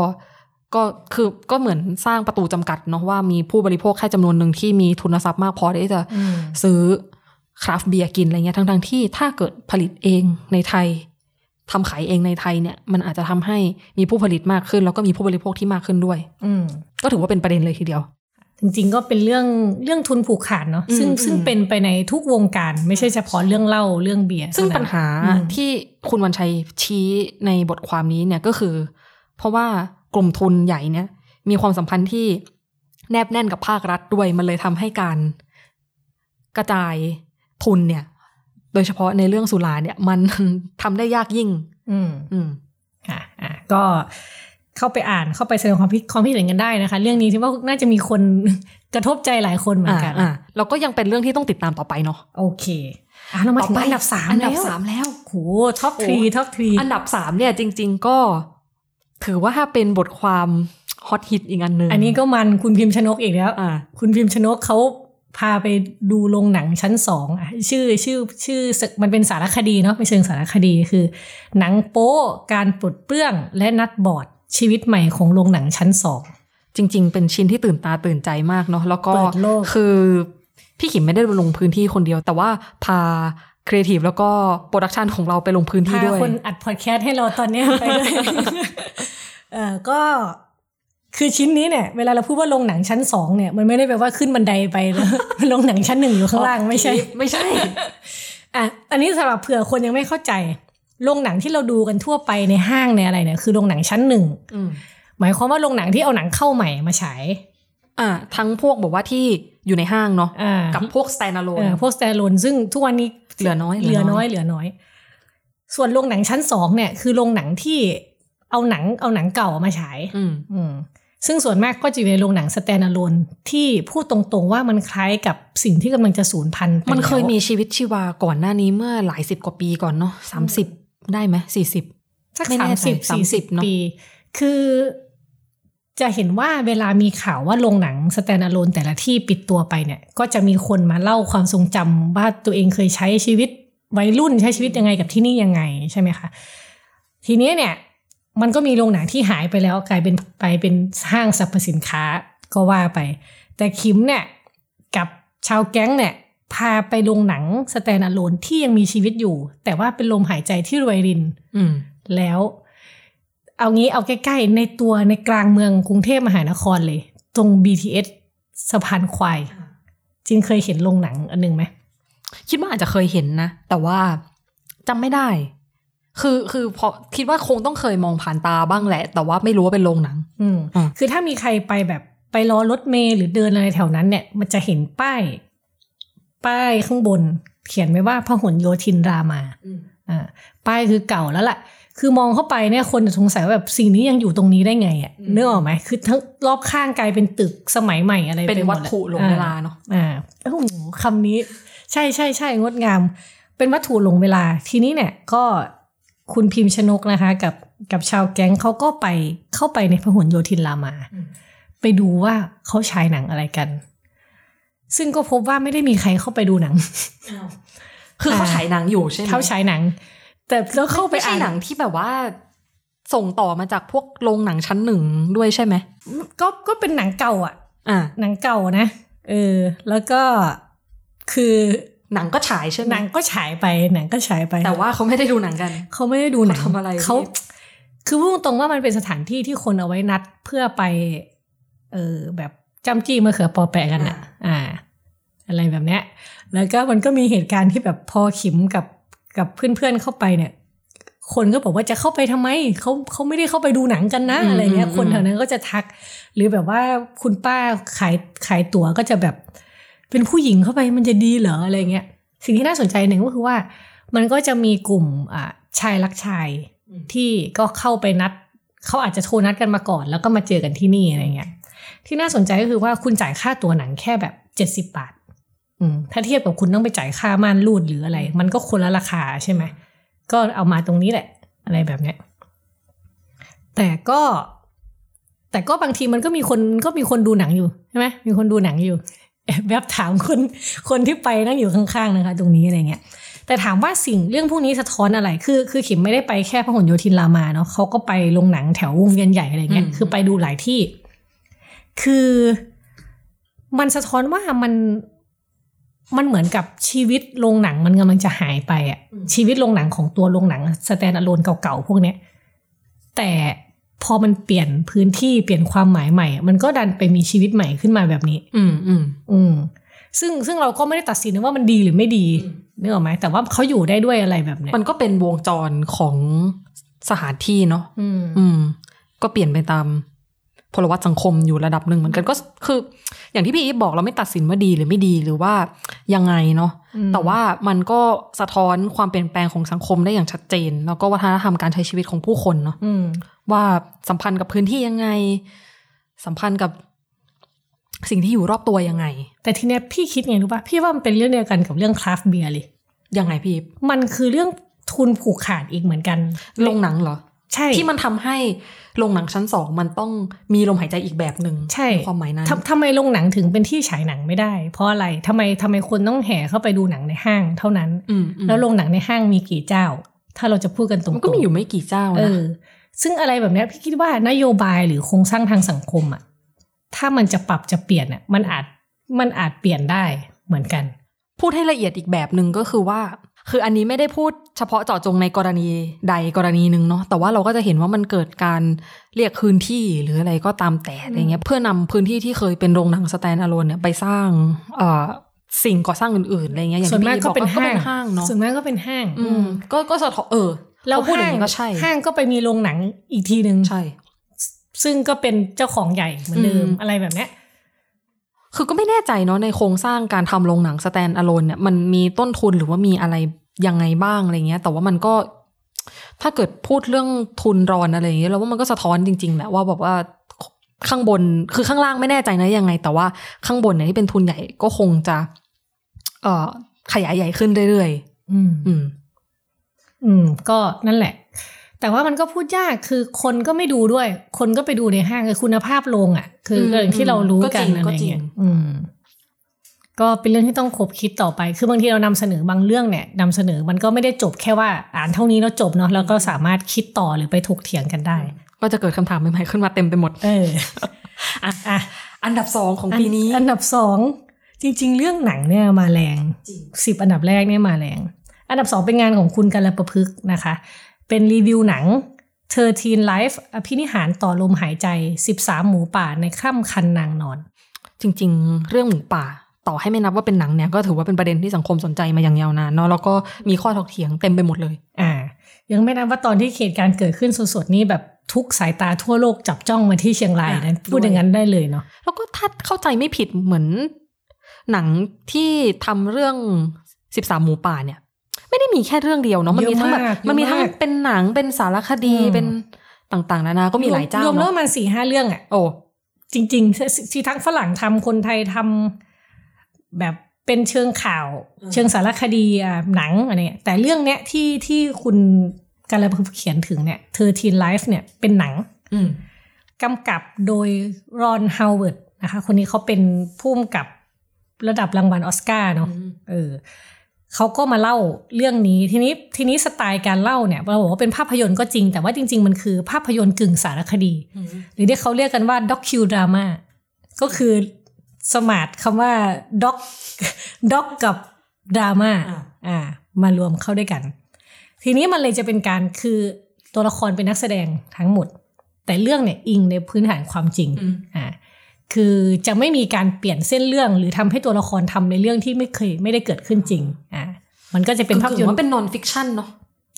Speaker 2: ก็คือก็เหมือนสร้างประตูจำกัดเนาะว่ามีผู้บริโภคแค่จำนวนหนึ่งที่มีทุนทรัพย์มากพอที่จะ
Speaker 1: อืม
Speaker 2: ซื้อ craft beer กินอะไรเงี้ยทั้งๆที่ถ้าเกิดผลิตเองในไทยทำขายเองในไทยเนี่ย มันอาจจะทำให้มีผู้ผลิตมากขึ้น แล้วก็มีผู้บริโภคที่มากขึ้นด้วย
Speaker 1: อืม
Speaker 2: ก็ถือว่าเป็นประเด็นเลยทีเดียว
Speaker 1: จริงๆก็เป็นเรื่องเรื่องทุนผูกขาดเนาะ
Speaker 2: อืม
Speaker 1: ซึ่ง
Speaker 2: อืม
Speaker 1: ซึ่งเป็นไปในทุกวงการไม่ใช่เฉพาะเรื่องเหล้าเรื่องเบียร์
Speaker 2: ซึ่ง
Speaker 1: เท่นั้น
Speaker 2: ปัญหา
Speaker 1: อืม
Speaker 2: ที่คุณวันชัยชี้ในบทความนี้เนี่ยก็คือ เพราะว่ากลุ่มทุนใหญ่เนี่ย มีความสัมพันธ์ที่แนบแน่นกับภาครัฐด้วยมันเลยทำให้การกระจายทุนเนี่ย โดยเฉพาะในเรื่องสุราเนี่ย มันทำได้ยากยิ่ง
Speaker 1: อืม
Speaker 2: อืม
Speaker 1: ค่ะอะก็ เข้าไปอ่านเข้าไปแสดงความคิดความคิดเห็นกันได้นะคะ เรื่องนี้ที่ว่าน่าจะมีคนกระทบใจหลายคนเหมือนกัน
Speaker 2: อ่าแล้วก็ยังเป็นเรื่องที่ต้องติดตามต่อไปเนาะ
Speaker 1: โอเคอะเรามาถึงอันดับสาม
Speaker 2: อันดับ
Speaker 1: แล้ว
Speaker 2: สามแล้ว
Speaker 1: โห top three top three อั
Speaker 2: นดับสามเนี่ยจริง ๆ ก็ ถือว่าเป็นบทความ hot hit อีกอันหนึ่ง
Speaker 1: อันนี้ก็มันคุณพิมพ์ชนกอีกแล้ว
Speaker 2: อ่า
Speaker 1: คุณพิมพ์ชนกเขาพาไปดูโรงหนังชั้นสองอะชื่อชื่อชื่อมันเป็นสารคดีเนาะไม่เชิงสารคดีคือ หนังโป๊การปลดเปลื้องและนัดบอร์ด ชีวิตใหม่ของโรงหนังชั้นสอง
Speaker 2: จริง ๆ เป็นชิ้นที่ตื่นตาตื่นใจมากเนาะแล้วก็
Speaker 1: เปิดโลก
Speaker 2: คือพี่ขิมไม่ได้ลงพื้นที่คนเดียว แต่ว่าพาครีเอทีฟแล้วก็ production ของเราไปลงพื้นที่
Speaker 1: พา
Speaker 2: ด้วย
Speaker 1: คนอัดพอดแคสต์ให้เราตอนเนี้ยไปด้วยเออก็คือชิ้นนี้เนี่ยเวลาเราพูดว่าโรงหนังชั้นสองเนี่ยมันไม่ได้แปลว่าขึ้นบันไดไปแล้วโรงหนังชั้นหนึ่งอยู่ข้างล่างไม่ใช่
Speaker 2: ไม่ใช่
Speaker 1: อะอันนี้สำหรับเผื่อคนยังไม่เข้าใจ โรงหนังที่เราดูกันทั่วไปในห้างในอะไรเนี่ยคือโรงหนังชั้นหนึ่ง
Speaker 2: อืม
Speaker 1: หมายความว่าโรงหนังที่เอาหนังเข้าใหม่มาฉาย
Speaker 2: อ่าทั้งพวกบอกว่าที่อยู่ในห้างเนาะ
Speaker 1: อ่า
Speaker 2: กับพวก standalone
Speaker 1: เออพวกสแตนโลนซึ่งทุกวันนี้
Speaker 2: เหลือน้อย
Speaker 1: เหลือน้อยเหลือน้อย ส่วนโรงหนังชั้นสองเนี่ยคือโรงหนังที่เอาหนังเอาหนังเก่ามาฉาย
Speaker 2: อืม
Speaker 1: อืมซึ่งส่วนมากก็จะอยู่ในโรงหนังสแตน d ์ l โ n นที่พูดตรงๆว่ามันคล้ายกับสิ่งที่กำลังจะสูญพันธุ์ไป
Speaker 2: มันเคย
Speaker 1: แล้ว
Speaker 2: มีชีวิตชีวาก่อนหน้านี้เมื่อหลายสิบกว่าปีก่อนเนาะสามสิบ ได้ไหมสี่สิบ
Speaker 1: สัก
Speaker 2: ไม่
Speaker 1: สา
Speaker 2: แน่
Speaker 1: ม
Speaker 2: ใจ
Speaker 1: สิบสี่สิบ
Speaker 2: 30เนอะ
Speaker 1: ปี คือจะเห็นว่าเวลามีข่าวว่าโรงหนังสแตน d ์ l โ n นแต่ละที่ปิดตัวไปเนี่ย ก็จะมีคนมาเล่าความทรงจำว่าตัวเองเคยใช้ชีวิตวัยรุ่นใช้ชีวิตยังไงกับที่นี่ยังไงใช่ไหมคะ ทีนี้เนี่ย มันก็มีโรงหนังที่หายไปแล้วกลายเป็นไปเป็นห้างสรรพสินค้าก็ว่าไป แต่คิมเนี่ยกับชาวแก๊งเนี่ย พาไปโรงหนัง standalone ที่ยังมีชีวิตอยู่ แต่ว่าเป็นลมหายใจที่รวยริน
Speaker 2: อืม
Speaker 1: แล้ว เอางี้เอาใกล้ๆ ในตัวในกลางเมืองกรุงเทพมหานครเลย ตรง BTS สะพานควายจินเคยเห็นโรงหนังอันหนึ่งไหม
Speaker 2: คิดว่าอาจจะเคยเห็นนะ แต่ว่าจำไม่ได้ คือคือพอคิดว่าคงต้องเคยมองผ่านตาบ้างแหละ แต่ว่าไม่รู้ว่าเป็นโรงหนัง
Speaker 1: อืม
Speaker 2: อ่า
Speaker 1: คือถ้ามีใครไปแบบไปรอรถเมล์หรือเดินอะไรแถวนั้นเนี่ย มันจะเห็นป้าย ป้ายข้างบน เขียนไว้ว่าพหลโยธินรามาอ่าป้ายคือเก่าแล้วล่ะคือมองเข้าไปเนี่ยคนจะสงสัยว่าแบบสิ่งนี้ยังอยู่ตรงนี้ได้ไงอะ่ะนึกออกไหมคือทั้งรอบข้างกลายเป็นตึกสมัยใหม่อะไร
Speaker 2: เป็น
Speaker 1: ไหม
Speaker 2: วั
Speaker 1: ด
Speaker 2: ต
Speaker 1: อะ
Speaker 2: ถุหลงเวลาเนาะ
Speaker 1: อ่าโอ้โหคำนี้ ใช่ใช่ใช่งดงาม เป็นวัตถุหลงเวลา ทีนี้เนี่ยก็คุณพิมพ์ชนกนะคะ กับกับชาวแก๊งเขาก็ไปเข้าไปในพหลโยธินรามา ไปดูว่าเขาฉายหนังอะไรกัน ซึ่งก็พบว่าไม่ได้มีใครเข้าไปดูหนัง
Speaker 2: คือเขาฉายหนังอยู่ใช่ไหม
Speaker 1: เขาฉายหนัง แต่แล้วเข้าไป
Speaker 2: ไม่ใช่
Speaker 1: อ่าน
Speaker 2: หนังที่แบบว่าส่งต่อมาจากพวกโรงหนังชั้นหนึ่งด้วยใช่ไหม
Speaker 1: ก็ก็เป็นหนังเก่าอะ
Speaker 2: อ่า
Speaker 1: หนังเก่านะเออแล้วก็คือ
Speaker 2: หนังก็ฉายใช่ไหม
Speaker 1: หนังก็ฉายไปหนังก็ฉายไป
Speaker 2: แต่ว่าเขาไม่ได้ดูหนังกัน
Speaker 1: เขาไม่ได้ดูหนัง
Speaker 2: เขาทำอะไร
Speaker 1: เขา
Speaker 2: พี่
Speaker 1: คือพูดตรงๆว่ามันเป็นสถานที่ที่คนเอาไว้นัดเพื่อไป เออแบบ จำจี้มะเขือปอแปะกันอะอ่า อะไรแบบเนี้ย แล้วก็มันก็มีเหตุการณ์ที่แบบพอขิมกับกับเพื่อนๆเข้าไปเนี่ย คนก็บอกว่าจะเข้าไปทำไมเขาเขาไม่ได้เข้าไปดูหนังกันนะ
Speaker 2: อืม
Speaker 1: อะไรเงี้ย
Speaker 2: อืม
Speaker 1: คนแถวนั้นก็จะทัก หรือแบบว่าคุณป้าขายขายตั๋วก็จะแบบ เป็นผู้หญิงเข้าไปมันจะดีเหรออะไรเงี้ย สิ่งที่น่าสนใจหนึ่งก็คือว่า มันก็จะมีกลุ่มอ่าชายรักชายที่ก็เข้าไปนัดเขาอาจจะโทรนัดกันมาก่อน แล้วก็มาเจอกันที่นี่อะไรเงี้ย ที่น่าสนใจก็คือว่าคุณจ่ายค่าตัวหนังแค่แบบเจ็ดสิบบาทอืมถ้าเทียบกับคุณต้องไปจ่ายค่าม่านรูดหรืออะไร มันก็คนละราคาใช่ไหมก็เอามาตรงนี้แหละ อะไรแบบเนี้ยแต่ก็ แต่ก็บางทีมันก็มีคนก็มีคนดูหนังอยู่ใช่ไหมมีคนดูหนังอยู่แอบแบบถามคนคนที่ไปนั่งอยู่ข้างๆนะคะ ตรงนี้อะไรเงี้ยแต่ถามว่าสิ่งเรื่องพวกนี้สะท้อนอะไร คือ คือขิมไม่ได้ไปแค่พหลโยธินรามาเนาะเขาก็ไปโรงหนังแถววงเวียนใหญ่อะไรเงี้ย
Speaker 2: อืม
Speaker 1: คือไปดูหลายที่ คือมันสะท้อนว่ามันมันเหมือนกับชีวิตโรงหนังมันกำลังจะหายไปอะชีวิตโรงหนังของตัวโรงหนังสแตนด์อะโลนเก่าๆพวกเนี้ยแต่พอมันเปลี่ยนพื้นที่เปลี่ยนความหมายใหม่ มันก็ดันไปมีชีวิตใหม่ขึ้นมาแบบนี้
Speaker 2: อืมอืม
Speaker 1: อืมซึ่งซึ่งเราก็ไม่ได้ตัดสินนะว่ามันดีหรือไม่ดีนึกออกไหมแต่ว่าเขาอยู่ได้ด้วยอะไรแบบเนี้ย
Speaker 2: มันก็เป็นวงจรของสถานที่เนาะ
Speaker 1: อืม
Speaker 2: อืมก็เปลี่ยนไปตาม พลวัตสังคมอยู่ระดับหนึ่งเหมือนกันก็คือ อย่างที่พี่อีฟบอกเราไม่ตัดสินว่าดีหรือไม่ดีหรือว่ายังไงเนาะ
Speaker 1: อืม
Speaker 2: แต่ว่ามันก็สะท้อนความเปลี่ยนแปลงของสังคมได้อย่างชัดเจน แล้วก็วัฒนธรรมการใช้ชีวิตของผู้คนเนาะ
Speaker 1: อืม
Speaker 2: ว่าสัมพันธ์กับพื้นที่ยังไง สัมพันธ์กับสิ่งที่อยู่รอบตัวยังไง
Speaker 1: แต่ทีเนี้ยพี่คิดไงรู้ป่ะพี่ว่ามันเป็นเรื่องเดียวกันกับเรื่องคราฟต์เบียร์เลย
Speaker 2: ยังไงพี่อีฟ
Speaker 1: มันคือเรื่องทุนผูกขาดอีกเหมือนกัน
Speaker 2: โรงหนังเหรอ
Speaker 1: ใช่
Speaker 2: ที่มันทำให้โรงหนังชั้นสองมันต้องมีลมหายใจอีกแบบหนึ่ง
Speaker 1: ใช่
Speaker 2: นความหมายนั้น
Speaker 1: ทำทำไมโรงหนังถึงเป็นที่ฉายหนังไม่ได้ เพราะอะไรทำไมทำไมคนต้องแห่เข้าไปดูหนังในห้างเท่านั้น
Speaker 2: อืมอืม
Speaker 1: แล้วโรงหนังในห้างมีกี่เจ้า ถ้าเราจะพูดกันตรงๆ
Speaker 2: มันก็มีอยู่ไม่กี่เจ้า
Speaker 1: เอ
Speaker 2: นะ
Speaker 1: อซึ่งอะไรแบบเนี้ยพี่คิดว่านโยบายหรือโครงสร้างทางสังคมอะถ้ามันจะปรับจะเปลี่ยนอะมันอาจมันอาจเปลี่ยนได้เหมือนกัน
Speaker 2: พูดให้ละเอียดอีกแบบหนึ่งก็คือว่า คืออันนี้ไม่ได้พูดเฉพาะเจาะจงในกรณีใดกรณีหนึ่งเนาะแต่ว่าเราก็จะเห็นว่ามันเกิดการเรียกคืนที่หรืออะไรก็ตามแต่อะไรเงี้ยเพื่อนำพื้นที่ที่เคยเป็นโรงหนังสแตนด์อะโลนเนี่ยไปสร้างเอ่อสิ่งก่อสร้างอื่นๆอะไรเงี้ยอย่าง
Speaker 1: ส่วน
Speaker 2: ที่
Speaker 1: มาก
Speaker 2: พี่
Speaker 1: ก็
Speaker 2: บอก
Speaker 1: เป็น
Speaker 2: ก็
Speaker 1: ห้า
Speaker 2: เป็
Speaker 1: ง
Speaker 2: นห้างเนาะ
Speaker 1: ส่วนมากก็เป็นห้าง
Speaker 2: อืมก็ก็สะท้อนเออ
Speaker 1: แล้ว
Speaker 2: พอพูดอย่า
Speaker 1: ห้าง
Speaker 2: งนี้ก็ใช่
Speaker 1: ห้างก็ไปมีโรงหนังอีกทีหนึ่ง
Speaker 2: ใช่
Speaker 1: ซึ่งก็เป็นเจ้าของใหญ่เหมือนเดิม
Speaker 2: อืม
Speaker 1: อะไรแบบเนี้ย
Speaker 2: คือก็ไม่แน่ใจเนาะในโครงสร้างการทำโรงหนังสแตนด์อะโลนเนี่ยมันมีต้นทุนหรือว่ามีอะไรยังไงบ้างอะไรเงี้ย แต่ว่ามันก็ ถ้าเกิดพูดเรื่องทุนรอนอะไรอย่างเงี้ยเราว่ามันก็สะท้อนจริงๆแหละว่าแบบว่าข้างบนคือข้างล่างไม่แน่ใจนะยังไง แต่ว่าข้างบนเนี่ยที่เป็นทุนใหญ่ก็คงจะ เอ่อขยายใหญ่ขึ้นเรื่อย
Speaker 1: อืม
Speaker 2: ๆอืม
Speaker 1: อืม ก็นั่นแหละ แต่ว่ามันก็พูดยากคือคนก็ไม่ดูด้วย คนก็ไปดูในห้างคือคุณภาพโรงอะ คือ
Speaker 2: ม
Speaker 1: อย่างที่เรารู้
Speaker 2: ก็
Speaker 1: กั
Speaker 2: จ
Speaker 1: น
Speaker 2: ริง
Speaker 1: อะไร
Speaker 2: ก็จริง
Speaker 1: เงี้ยอืมก็เป็นเรื่องที่ต้องคบคิดต่อไป คือบางทีเรานำเสนอบางเรื่องเนี่ยนำเสนอมันก็ไม่ได้จบแค่ว่าอ่านเท่านี้แล้วจบเนาะแล้วก็สามารถคิดต่อหรือไปถกเถียงกันได้
Speaker 2: ก็จะเกิดคำถามใหม่ๆขึ้นมาเต็มไปหมด
Speaker 1: เอออะอะ
Speaker 2: อันดับสองของปีนี้
Speaker 1: อันดับสองจริง ๆ เรื่องหนังเนี่ยมาแรงสิบอันดับแรกเนี่ยมาแรง อันดับสองเป็นงานของคุณกัลประพฤกษ์นะคะ เป็นรีวิวหนัง13 Life อภินิหารต่อลมหายใจ 13 หมูป่าในค่ำคันนางนอน
Speaker 2: จริง ๆ เรื่องหมูป่า ต่อให้ไม่นับว่าเป็นหนังเนี่ย ก็ถือว่าเป็นประเด็นที่สังคมสนใจมาอย่างยาวนานเนาะแล้วก็มีข้อถกเถียงเต็มไปหมดเลย
Speaker 1: อ่า ยังไม่นับว่าตอนที่เหตุการณ์เกิดขึ้นสดๆนี่แบบทุกสายตาทั่วโลกจับจ้องมาที่เชียงรายนะ
Speaker 2: อะ
Speaker 1: พูดอย่างนั้นได้เลยเนาะ
Speaker 2: แล้วก็ถ้าเข้าใจไม่ผิดเหมือน หนังที่ทำเรื่องสิบสามหมูป่าเนี่ย ไม่ได้มีแค่เรื่องเดียวเนาะมันมีทั้งแบบ
Speaker 1: เยอะมาก
Speaker 2: มันมีทั้ง
Speaker 1: เยอะมาก
Speaker 2: เป็นหนังเป็นสารคดี
Speaker 1: อืม
Speaker 2: เป็นต่างๆนานาก็มีหลายเจ้าร
Speaker 1: วมแล้ว
Speaker 2: เนาะ
Speaker 1: มันสี่ห้าเรื่องอะ
Speaker 2: โอ้
Speaker 1: จริงๆที่ทั้งฝรั่งทำคนไทยทำแบบเป็นเชิงข่าว เชิงสารคดีอะหนังอะไรเงี้ยแต่เรื่องเนี้ยที่ที่คุณการละเขียนถึงเนี่ย Thirteen Lives เนี่ยเป็นหนัง
Speaker 2: อืม
Speaker 1: กำกับโดยรอนฮาวเวิร์ดนะคะ คนนี้เขาเป็นผู้กำกับระดับรางวัลออสการ์เนาะ
Speaker 2: อืม
Speaker 1: เออ เขาก็มาเล่าเรื่องนี้ทีนี้ทีนี้สไตล์การเล่าเนี่ยเราบอกว่าเป็นภาพยนตร์ก็จริง แต่ว่าจริง ๆ มันคือภาพยนตร์กึ่งสารคดี หรือที่เขาเรียกกันว่า docudramaก็คือสมาสคำว่า doc doc กับดราม่า
Speaker 2: อ่า
Speaker 1: อ่ามารวมเข้าด้วยกัน ทีนี้มันเลยจะเป็นการคือตัวละครเป็นนักแสดงทั้งหมด แต่เรื่องเนี่ยอิงในพื้นฐานความจริง
Speaker 2: อืม
Speaker 1: อ่า คือจะไม่มีการเปลี่ยนเส้นเรื่อง หรือทำให้ตัวละครทำในเรื่องที่ไม่เคยไม่ได้เกิดขึ้นจริงอ่ามันก็จะเป็นภาพยนตร์
Speaker 2: ว่าเป็น non-fiction เนาะ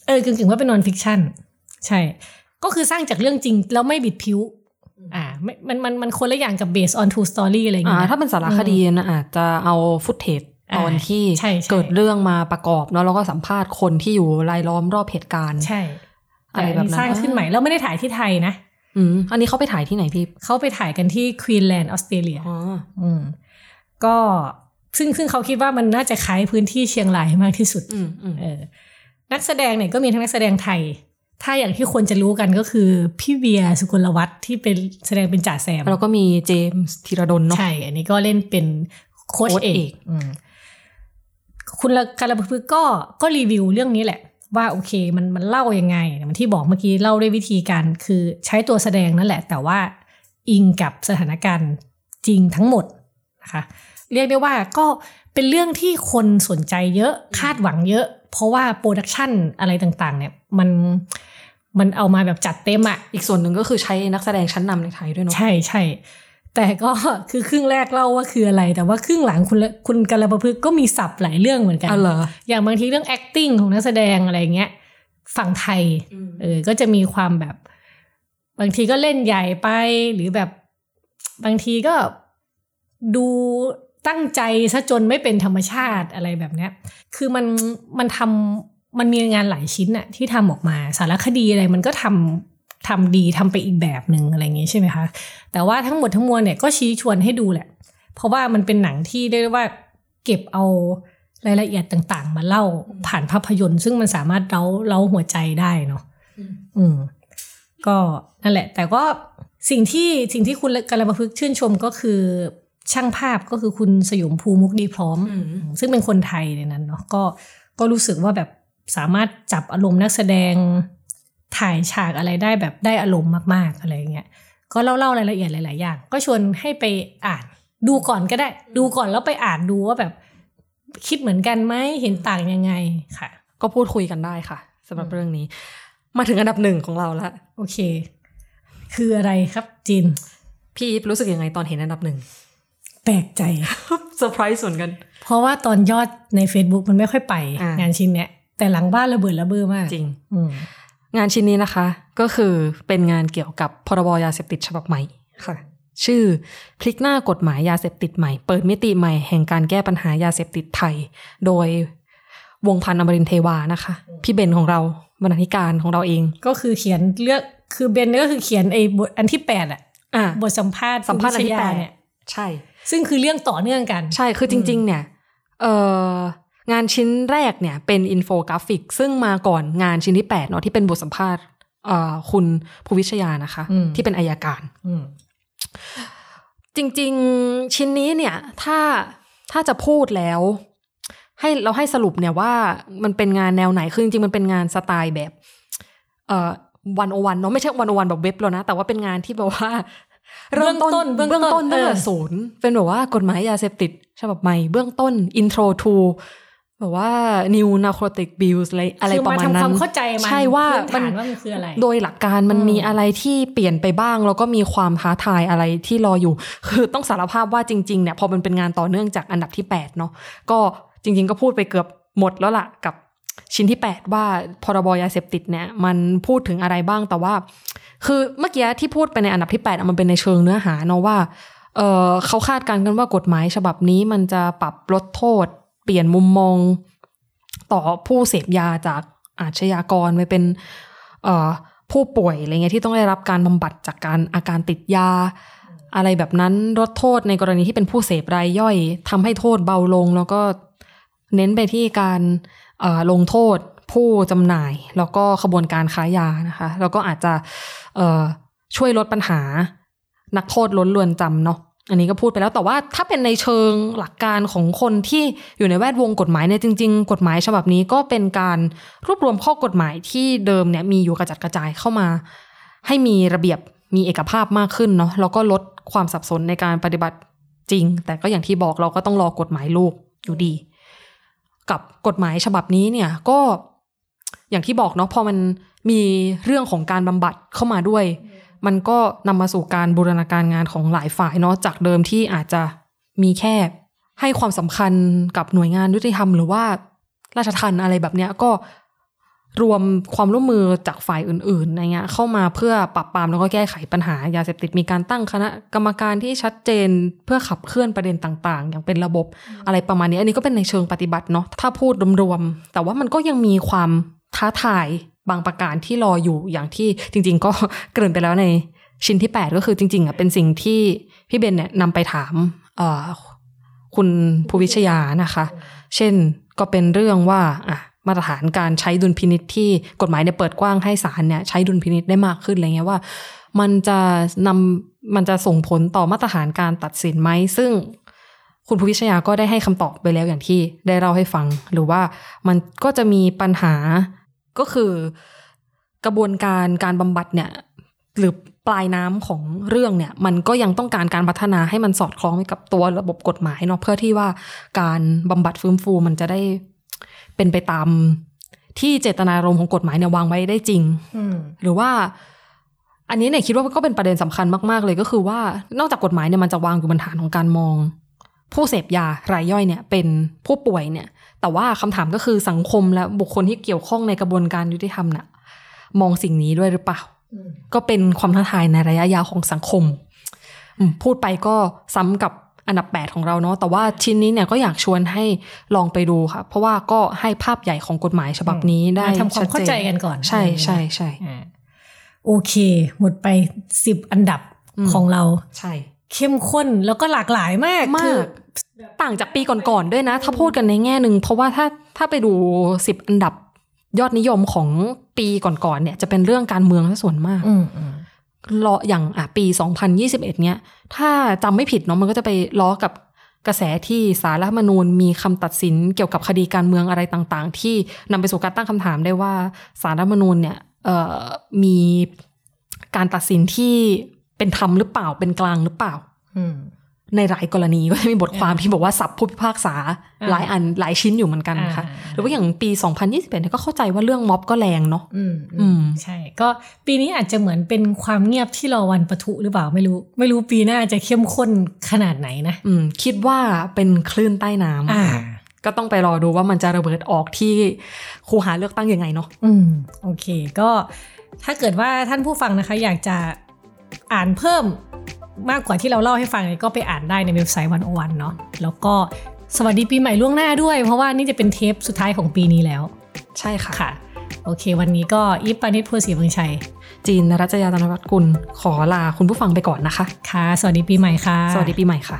Speaker 1: เออกึ่งๆว่าเป็น non-fiction ใช่ ก็คือสร้างจากเรื่องจริงแล้วไม่บิดผิวอ่าไม่มันมันมันคนละอย่างกับ based on true story อะไรอย่าง
Speaker 2: อ่า
Speaker 1: เงี้ย
Speaker 2: ถ้าเป็นสารคดีนะอาจจะเอาฟุตเทจ
Speaker 1: อ่า
Speaker 2: ตอนที่
Speaker 1: ใช่ใช่
Speaker 2: เกิดเรื่องมาประกอบเนาะแล้วก็สัมภาษณ์คนที่อยู่รายล้อมรอบเหตุการณ์
Speaker 1: ใช่
Speaker 2: อะไร
Speaker 1: แต่
Speaker 2: แบบนั้น
Speaker 1: สร้างขึ้นใหม่แล้วไม่ได้ถ่ายที่ไทยนะ
Speaker 2: อืมอันนี้เขาไปถ่ายที่ไหนพี่
Speaker 1: เขาไปถ่ายกันที่ควีนแลนด์ออสเตรเลีย
Speaker 2: อ๋อ
Speaker 1: อืมก็ซึ่งซึ่งเขาคิดว่ามันน่าจะคล้ายพื้นที่เชียงรายมากที่สุด
Speaker 2: อืมอืม
Speaker 1: เออนักแสดงเนี่ยก็มีทั้งนักแสดงไทย ถ้าอย่างที่คนจะรู้กันก็คือ พี่เวียสุกลวัฒน์ที่เป็นแสดงเป็นจ่าแซม
Speaker 2: แล้วก็มีเจมส์ธีรดลเนาะ
Speaker 1: ใช่ อันนี้ก็เล่นเป็นโค้ช
Speaker 2: โค้ช
Speaker 1: เอ
Speaker 2: เอกก
Speaker 1: อืมคุณละการละพึกษ์ก็ก็รีวิวเรื่องนี้แหละ ว่าโอเคมันมันเล่ายังไงมันที่บอกเมื่อกี้เล่าด้วยวิธีการคือใช้ตัวแสดงนั่นแหละ แต่ว่าอิงกับสถานการณ์จริงทั้งหมดนะคะเรียกได้ว่าก็เป็นเรื่องที่คนสนใจเยอะคาดหวังเยอะ เพราะว่าโปรดักชันอะไรต่างๆ เนี่ยมันมันเอามาแบบจัดเต็มอะ
Speaker 2: อีกส่วนหนึ่งก็คือใช้นักแสดงชั้นนำในไทยด้วยเนาะ
Speaker 1: ใช่ใช่ แต่ก็คือครึ่งแรกเล่าว่าคืออะไร แต่ว่าครึ่งหลังคุณละคุณกัลประพฤกษ์ก็มีศัพท์หลายเรื่องเหมือนกัน
Speaker 2: อ๋อเหรอ
Speaker 1: อย่างบางทีเรื่อง acting ของนักแสดงอะไรเงี้ยฝั่งไทยเออก็จะมีความแบบ บางทีก็เล่นใหญ่ไปหรือแบบบางทีก็ดูตั้งใจซะจนไม่เป็นธรรมชาติอะไรแบบเนี้ย คือมันมันทำมันมีงานหลายชิ้นอะที่ทำออกมา สารคดีอะไรมันก็ทำ ทำดีทำไปอีกแบบหนึ่งอะไรอย่างงี้ใช่ไหมคะ แต่ว่าทั้งหมดทั้งมวลเนี่ยก็ชี้ชวนให้ดูแหละ เพราะว่ามันเป็นหนังที่เรียกได้ว่าเก็บเอารายละเอียดต่างๆ มาเล่าผ่านภาพยนตร์ ซึ่งมันสามารถเล้าเล้าหัวใจได้เนาะอืม ก็นั่นแหละ แต่ก็สิ่งที่สิ่งที่คุณกำลังประพฤกษ์ชื่นชมก็คือช่างภาพก็คือคุณสยมภูมุกดีพร้อม
Speaker 2: อืม
Speaker 1: ซึ่งเป็นคนไทยในนั้นเนาะก็ก็รู้สึกว่าแบบสามารถจับอารมณ์นักแสดง ถ่ายฉากอะไรได้แบบได้อารมณ์มากๆอะไรอย่างเงี้ยก็เล่าเล่ารายละเอียดหลายๆอย่างก็ชวนให้ไปอ่านดูก่อนก็ได้ ดูก่อนแล้วไปอ่านดูว่าแบบ คิดเหมือนกันไหมเห็นต่างยังไงค่ะ
Speaker 2: ก็พูดคุยกันได้ค่ะสำหรับเรื่องนี้ มาถึงอันดับหนึ่งของเราละ
Speaker 1: โอเค คืออะไรครับจิน
Speaker 2: พี่อีฟรู้สึกยังไงตอนเห็นอันดับหนึ่ง
Speaker 1: แปลกใจ
Speaker 2: เซอร์ไพรส์เหมือนกัน
Speaker 1: เพราะว่าตอนยอดใน Facebook มันไม่ค่อยไป
Speaker 2: อ่าง
Speaker 1: งานชิ้นเนี้ยแต่หลังบ้านระเบิดระเบ้อมาก
Speaker 2: จริง
Speaker 1: อืม
Speaker 2: งานชิ้นนี้นะคะ ก็คือเป็นงานเกี่ยวกับพรบยาเสพติดฉบับใหม่ค่ะ ชื่อพลิกหน้ากฎหมายยาเสพติดใหม่ เปิดมิติใหม่แห่งการแก้ปัญหายาเสพติดไทย โดยวงพันธ์อมรินทร์เทวานะคะ พี่เบนของเราบรรณาธิการของเราเอง
Speaker 1: ก็คือเขียนเลือกคือเบนก็คือเขียนไอ้บทอันที่แปดอะ
Speaker 2: อะ
Speaker 1: บทสัมภาษณ์
Speaker 2: สัมภาษณ์อันที่
Speaker 1: วิทย
Speaker 2: แปด
Speaker 1: เนี่ย
Speaker 2: ใช่
Speaker 1: ซึ่งคือเรื่องต่อเนื่องกัน
Speaker 2: ใช่คือจริง ๆ เนี่ยเอ่อ งานชิ้นแรกเนี่ยเป็นอินโฟกราฟิก ซึ่งมาก่อนงานชิ้นที่8เนาะที่เป็นบทสัมภาษณ์เอ่อคุณภูวิชยานะคะ
Speaker 1: อืม
Speaker 2: ที่เป็นอัยการ
Speaker 1: อืม
Speaker 2: จริง ๆชิ้นนี้เนี่ยถ้าถ้าจะพูดแล้ว ให้เราให้สรุปเนี่ยว่ามันเป็นงานแนวไหนคือจริงๆ มันเป็นงานสไตล์แบบเอ่อวันโอวันเนาะไม่ใช่วันโอวันแบบเว็บแล้วนะ แต่ว่าเป็นงานที่แบบว่า เริ่มต้น
Speaker 1: เบื้องต้น
Speaker 2: เบื้องต้น
Speaker 1: เบื้
Speaker 2: ตั้
Speaker 1: องงต้น
Speaker 2: แต่ศูนย์เป็นแบบว่ากฎหมายยาเสพติดฉบับใหม่เบื้องต้น intro to แบบว่า new narcotic bills อะไรอะไร
Speaker 1: คือ
Speaker 2: ประ
Speaker 1: มา
Speaker 2: มาณ
Speaker 1: ทำ
Speaker 2: นั้
Speaker 1: คนวามเข้าใจมัน
Speaker 2: ใช่ว่า
Speaker 1: พื้น
Speaker 2: มัน
Speaker 1: ฐานว่ามันคืออะไร
Speaker 2: โดยหลักการมัน
Speaker 1: อืม
Speaker 2: มีอะไรที่เปลี่ยนไปบ้าง แล้วก็มีความท้าทายอะไรที่รออยู่ คือต้องสารภาพว่าจริงๆเนี่ยพอมันเป็นงานต่อเนื่องจากอันดับที่ 8 เนาะก็จริง ๆ ก็พูดไปเกือบหมดแล้วล่ะกับชิ้นที่ 8 ว่าพรบยาเสพติดเนี่ยมันพูดถึงอะไรบ้างแต่ว่า คือเมื่อกี้ที่พูดไปในอันดับที่8อะมันเป็นในเชิงเนื้อหาเนาะว่าเออเขาคาดการณ์กันว่ากฎหมายฉบับนี้มันจะปรับลดโทษ เปลี่ยนมุมมอง ต่อผู้เสพยาจากอาชญากรไปเป็นผู้ป่วยอะไรเงี้ยที่ต้องได้รับการบำบัดจากการอาการติดยา อะไรแบบนั้นลดโทษในกรณีที่เป็นผู้เสพรายย่อยทำให้โทษเบาลง แล้วก็เน้นไปที่การลงโทษผู้จำหน่าย แล้วก็ขบวนการค้ายานะคะแล้วก็อาจจะช่วยลดปัญหานักโทษล้นเรือนจำเนาะ อันนี้ก็พูดไปแล้วแต่ว่าถ้าเป็นในเชิงหลักการของคนที่อยู่ในแวดวงกฎหมายเนี่ยจริง ๆ กฎหมายฉบับนี้ก็เป็นการรวบรวมข้อกฎหมายที่เดิมเนี่ยมีอยู่กระจัดกระจายเข้ามา ให้มีระเบียบมีเอกภาพมากขึ้นเนาะแล้วก็ลดความสับสนในการปฏิบัติจริง แต่ก็อย่างที่บอกเราก็ต้องรอกฎหมายลูกอยู่ดี กับกฎหมายฉบับนี้เนี่ยก็อย่างที่บอกเนาะพอมันมีเรื่องของการบำบัดเข้ามาด้วย มันก็นำมาสู่การบูรณาการงานของหลายฝ่ายเนาะจากเดิมที่อาจจะมีแค่ให้ความสำคัญกับหน่วยงานยุติธรรมหรือว่าราชทัณฑ์อะไรแบบเนี้ยก็รวมความร่วมมือจากฝ่ายอื่นๆอะไรเงี้ยเข้ามาเพื่อปรับปรามแล้วก็แก้ไขปัญหายาเสพติดมีการตั้งคณะกรรมการที่ชัดเจนเพื่อขับเคลื่อนประเด็นต่างๆ อย่างเป็นระบบอะไรประมาณนี้ อันนี้ก็เป็นในเชิงปฏิบัติเนาะถ้าพูดรวมๆแต่ว่ามันก็ยังมีความท้าทาย บางประการที่รออยู่อย่างที่จริง ๆ ก็เกริ่นไปแล้วในชิ้นที่ 8 ก็คือจริง ๆอะเป็นสิ่งที่พี่เบนเนี่ยนำไปถามคุณภูวิชยานะคะ เช่นก็เป็นเรื่องว่าอะมาตรฐานการใช้ดุลพินิษที่กฎหมายเนี่ยเปิดกว้างให้ศาลเนี่ยใช้ดุลพินิษได้มากขึ้นอะไรเงี้ยว่า มันจะนำมันจะส่งผลต่อมาตรฐานการตัดสินไหม ซึ่งคุณภูวิชยาก็ได้ให้คำตอบไปแล้วอย่างที่ได้เล่าให้ฟัง หรือว่ามันก็จะมีปัญหา ก็คือกระบวนการการบำบัดเนี่ยหรือปลายน้ำของเรื่องเนี่ย มันก็ยังต้องการการพัฒนาให้มันสอดคล้องไปกับตัวระบบกฎหมายเนาะเพื่อที่ว่าการบำบัดฟื้นฟูมันจะได้เป็นไปตามที่เจตนารมณ์ของกฎหมายเนี่ยวางไว้ได้จริงหรือว่า อันนี้เนี่ยคิดว่าก็เป็นประเด็นสำคัญมาก ๆ เลยก็คือว่านอกจากกฎหมายเนี่ยมันจะวางอยู่บนฐานของการมอง ผู้เสพยารายย่อยเนี่ย เป็นผู้ป่วยเนี่ย แต่ว่าคำถามก็คือสังคมและบุคคลที่เกี่ยวข้องในกระบวนการยุติธรรมน่ะ มองสิ่งนี้ด้วยหรือเปล่า ก็เป็นความท้าทายในระยะยาวของสังคมอืมพูดไปก็ซ้ำกับอันดับ 8 ของเราเนาะแต่ว่าชิ้นนี้เนี่ยก็อยากชวนให้ลองไปดูค่ะ เพราะว่าก็ให้ภาพใหญ่ของกฎหมายฉบับนี้ได้
Speaker 1: มาทำความเข้าใจกันก่อน
Speaker 2: ใช่ใช่ใช่
Speaker 1: อ่าโอเค หมดไปสิบอันดับ
Speaker 2: อืม
Speaker 1: ของเรา
Speaker 2: ใช่
Speaker 1: เข้มข้นแล้วก็หลากหลายมาก
Speaker 2: มา
Speaker 1: คือก
Speaker 2: ต่างจากปีก่อนๆด้วยนะ ถ้าพูดกันในแง่หนึ่งเพราะว่าถ้าถ้าไปดู10อันดับยอดนิยมของปีก่อนๆเนี่ย จะเป็นเรื่องการเมืองซะส่วนมาก
Speaker 1: อืมอืม
Speaker 2: ล้ออย่างอะปี 2021 เนี้ย ถ้าจำไม่ผิดเนาะมันก็จะไปล้อกับกระแสที่สารรัฐธรรมนูญมีคำตัดสินเกี่ยวกับคดีการเมืองอะไรต่างๆ ที่นำไปสู่การตั้งคำถามได้ว่าสารรัฐธรรมนูญเนี่ยเอ่อมีการตัดสินที่เป็นธรรมหรือเปล่าเป็นกลางหรือเปล่า
Speaker 1: อืม
Speaker 2: ในหลายกรณีก็จะมีบทความที่บอกว่าสับผู้พิพากษา
Speaker 1: อ่า
Speaker 2: หลายอันหลายชิ้นอยู่เหมือนกันค่ะ
Speaker 1: อ่า
Speaker 2: หรือว่าอย่างปี 2021เนี่ยก็เข้าใจว่าเรื่องม็อบก็แรงเนาะ
Speaker 1: อืม
Speaker 2: อืม
Speaker 1: ใช่ ก็ปีนี้อาจจะเหมือนเป็นความเงียบที่รอวันปะทุหรือเปล่าไม่รู้ ไม่รู้ปีหน้าจะเข้มข้นขนาดไหนนะ
Speaker 2: อืมคิดว่าเป็นคลื่นใต้น้ำ
Speaker 1: อ่า
Speaker 2: ก็ต้องไปรอดูว่ามันจะระเบิดออกที่คูหาเลือกตั้งยังไงเนาะ
Speaker 1: อืมโอเค ก็ถ้าเกิดว่าท่านผู้ฟังนะคะ อยากจะอ่านเพิ่ม มากกว่าที่เราเล่าให้ฟังเนี่ยก็ไปอ่านได้ในเว็บไซต์วันโอวันเนาะแล้วก็สวัสดีปีใหม่ล่วงหน้าด้วย เพราะว่านี่จะเป็นเทปสุดท้ายของปีนี้แล้ว
Speaker 2: ใช่ค่ะ
Speaker 1: ค่ะ โอเค วันนี้ก็อีฟปานิชพูศรีเมืองชัย
Speaker 2: จีนรัชยาตนวัตกุลขอลาคุณผู้ฟังไปก่อนนะคะ
Speaker 1: ค่ะ สวัสดีปีใหม่ค่ะ
Speaker 2: สวัสดีปีใหม่ค่ะ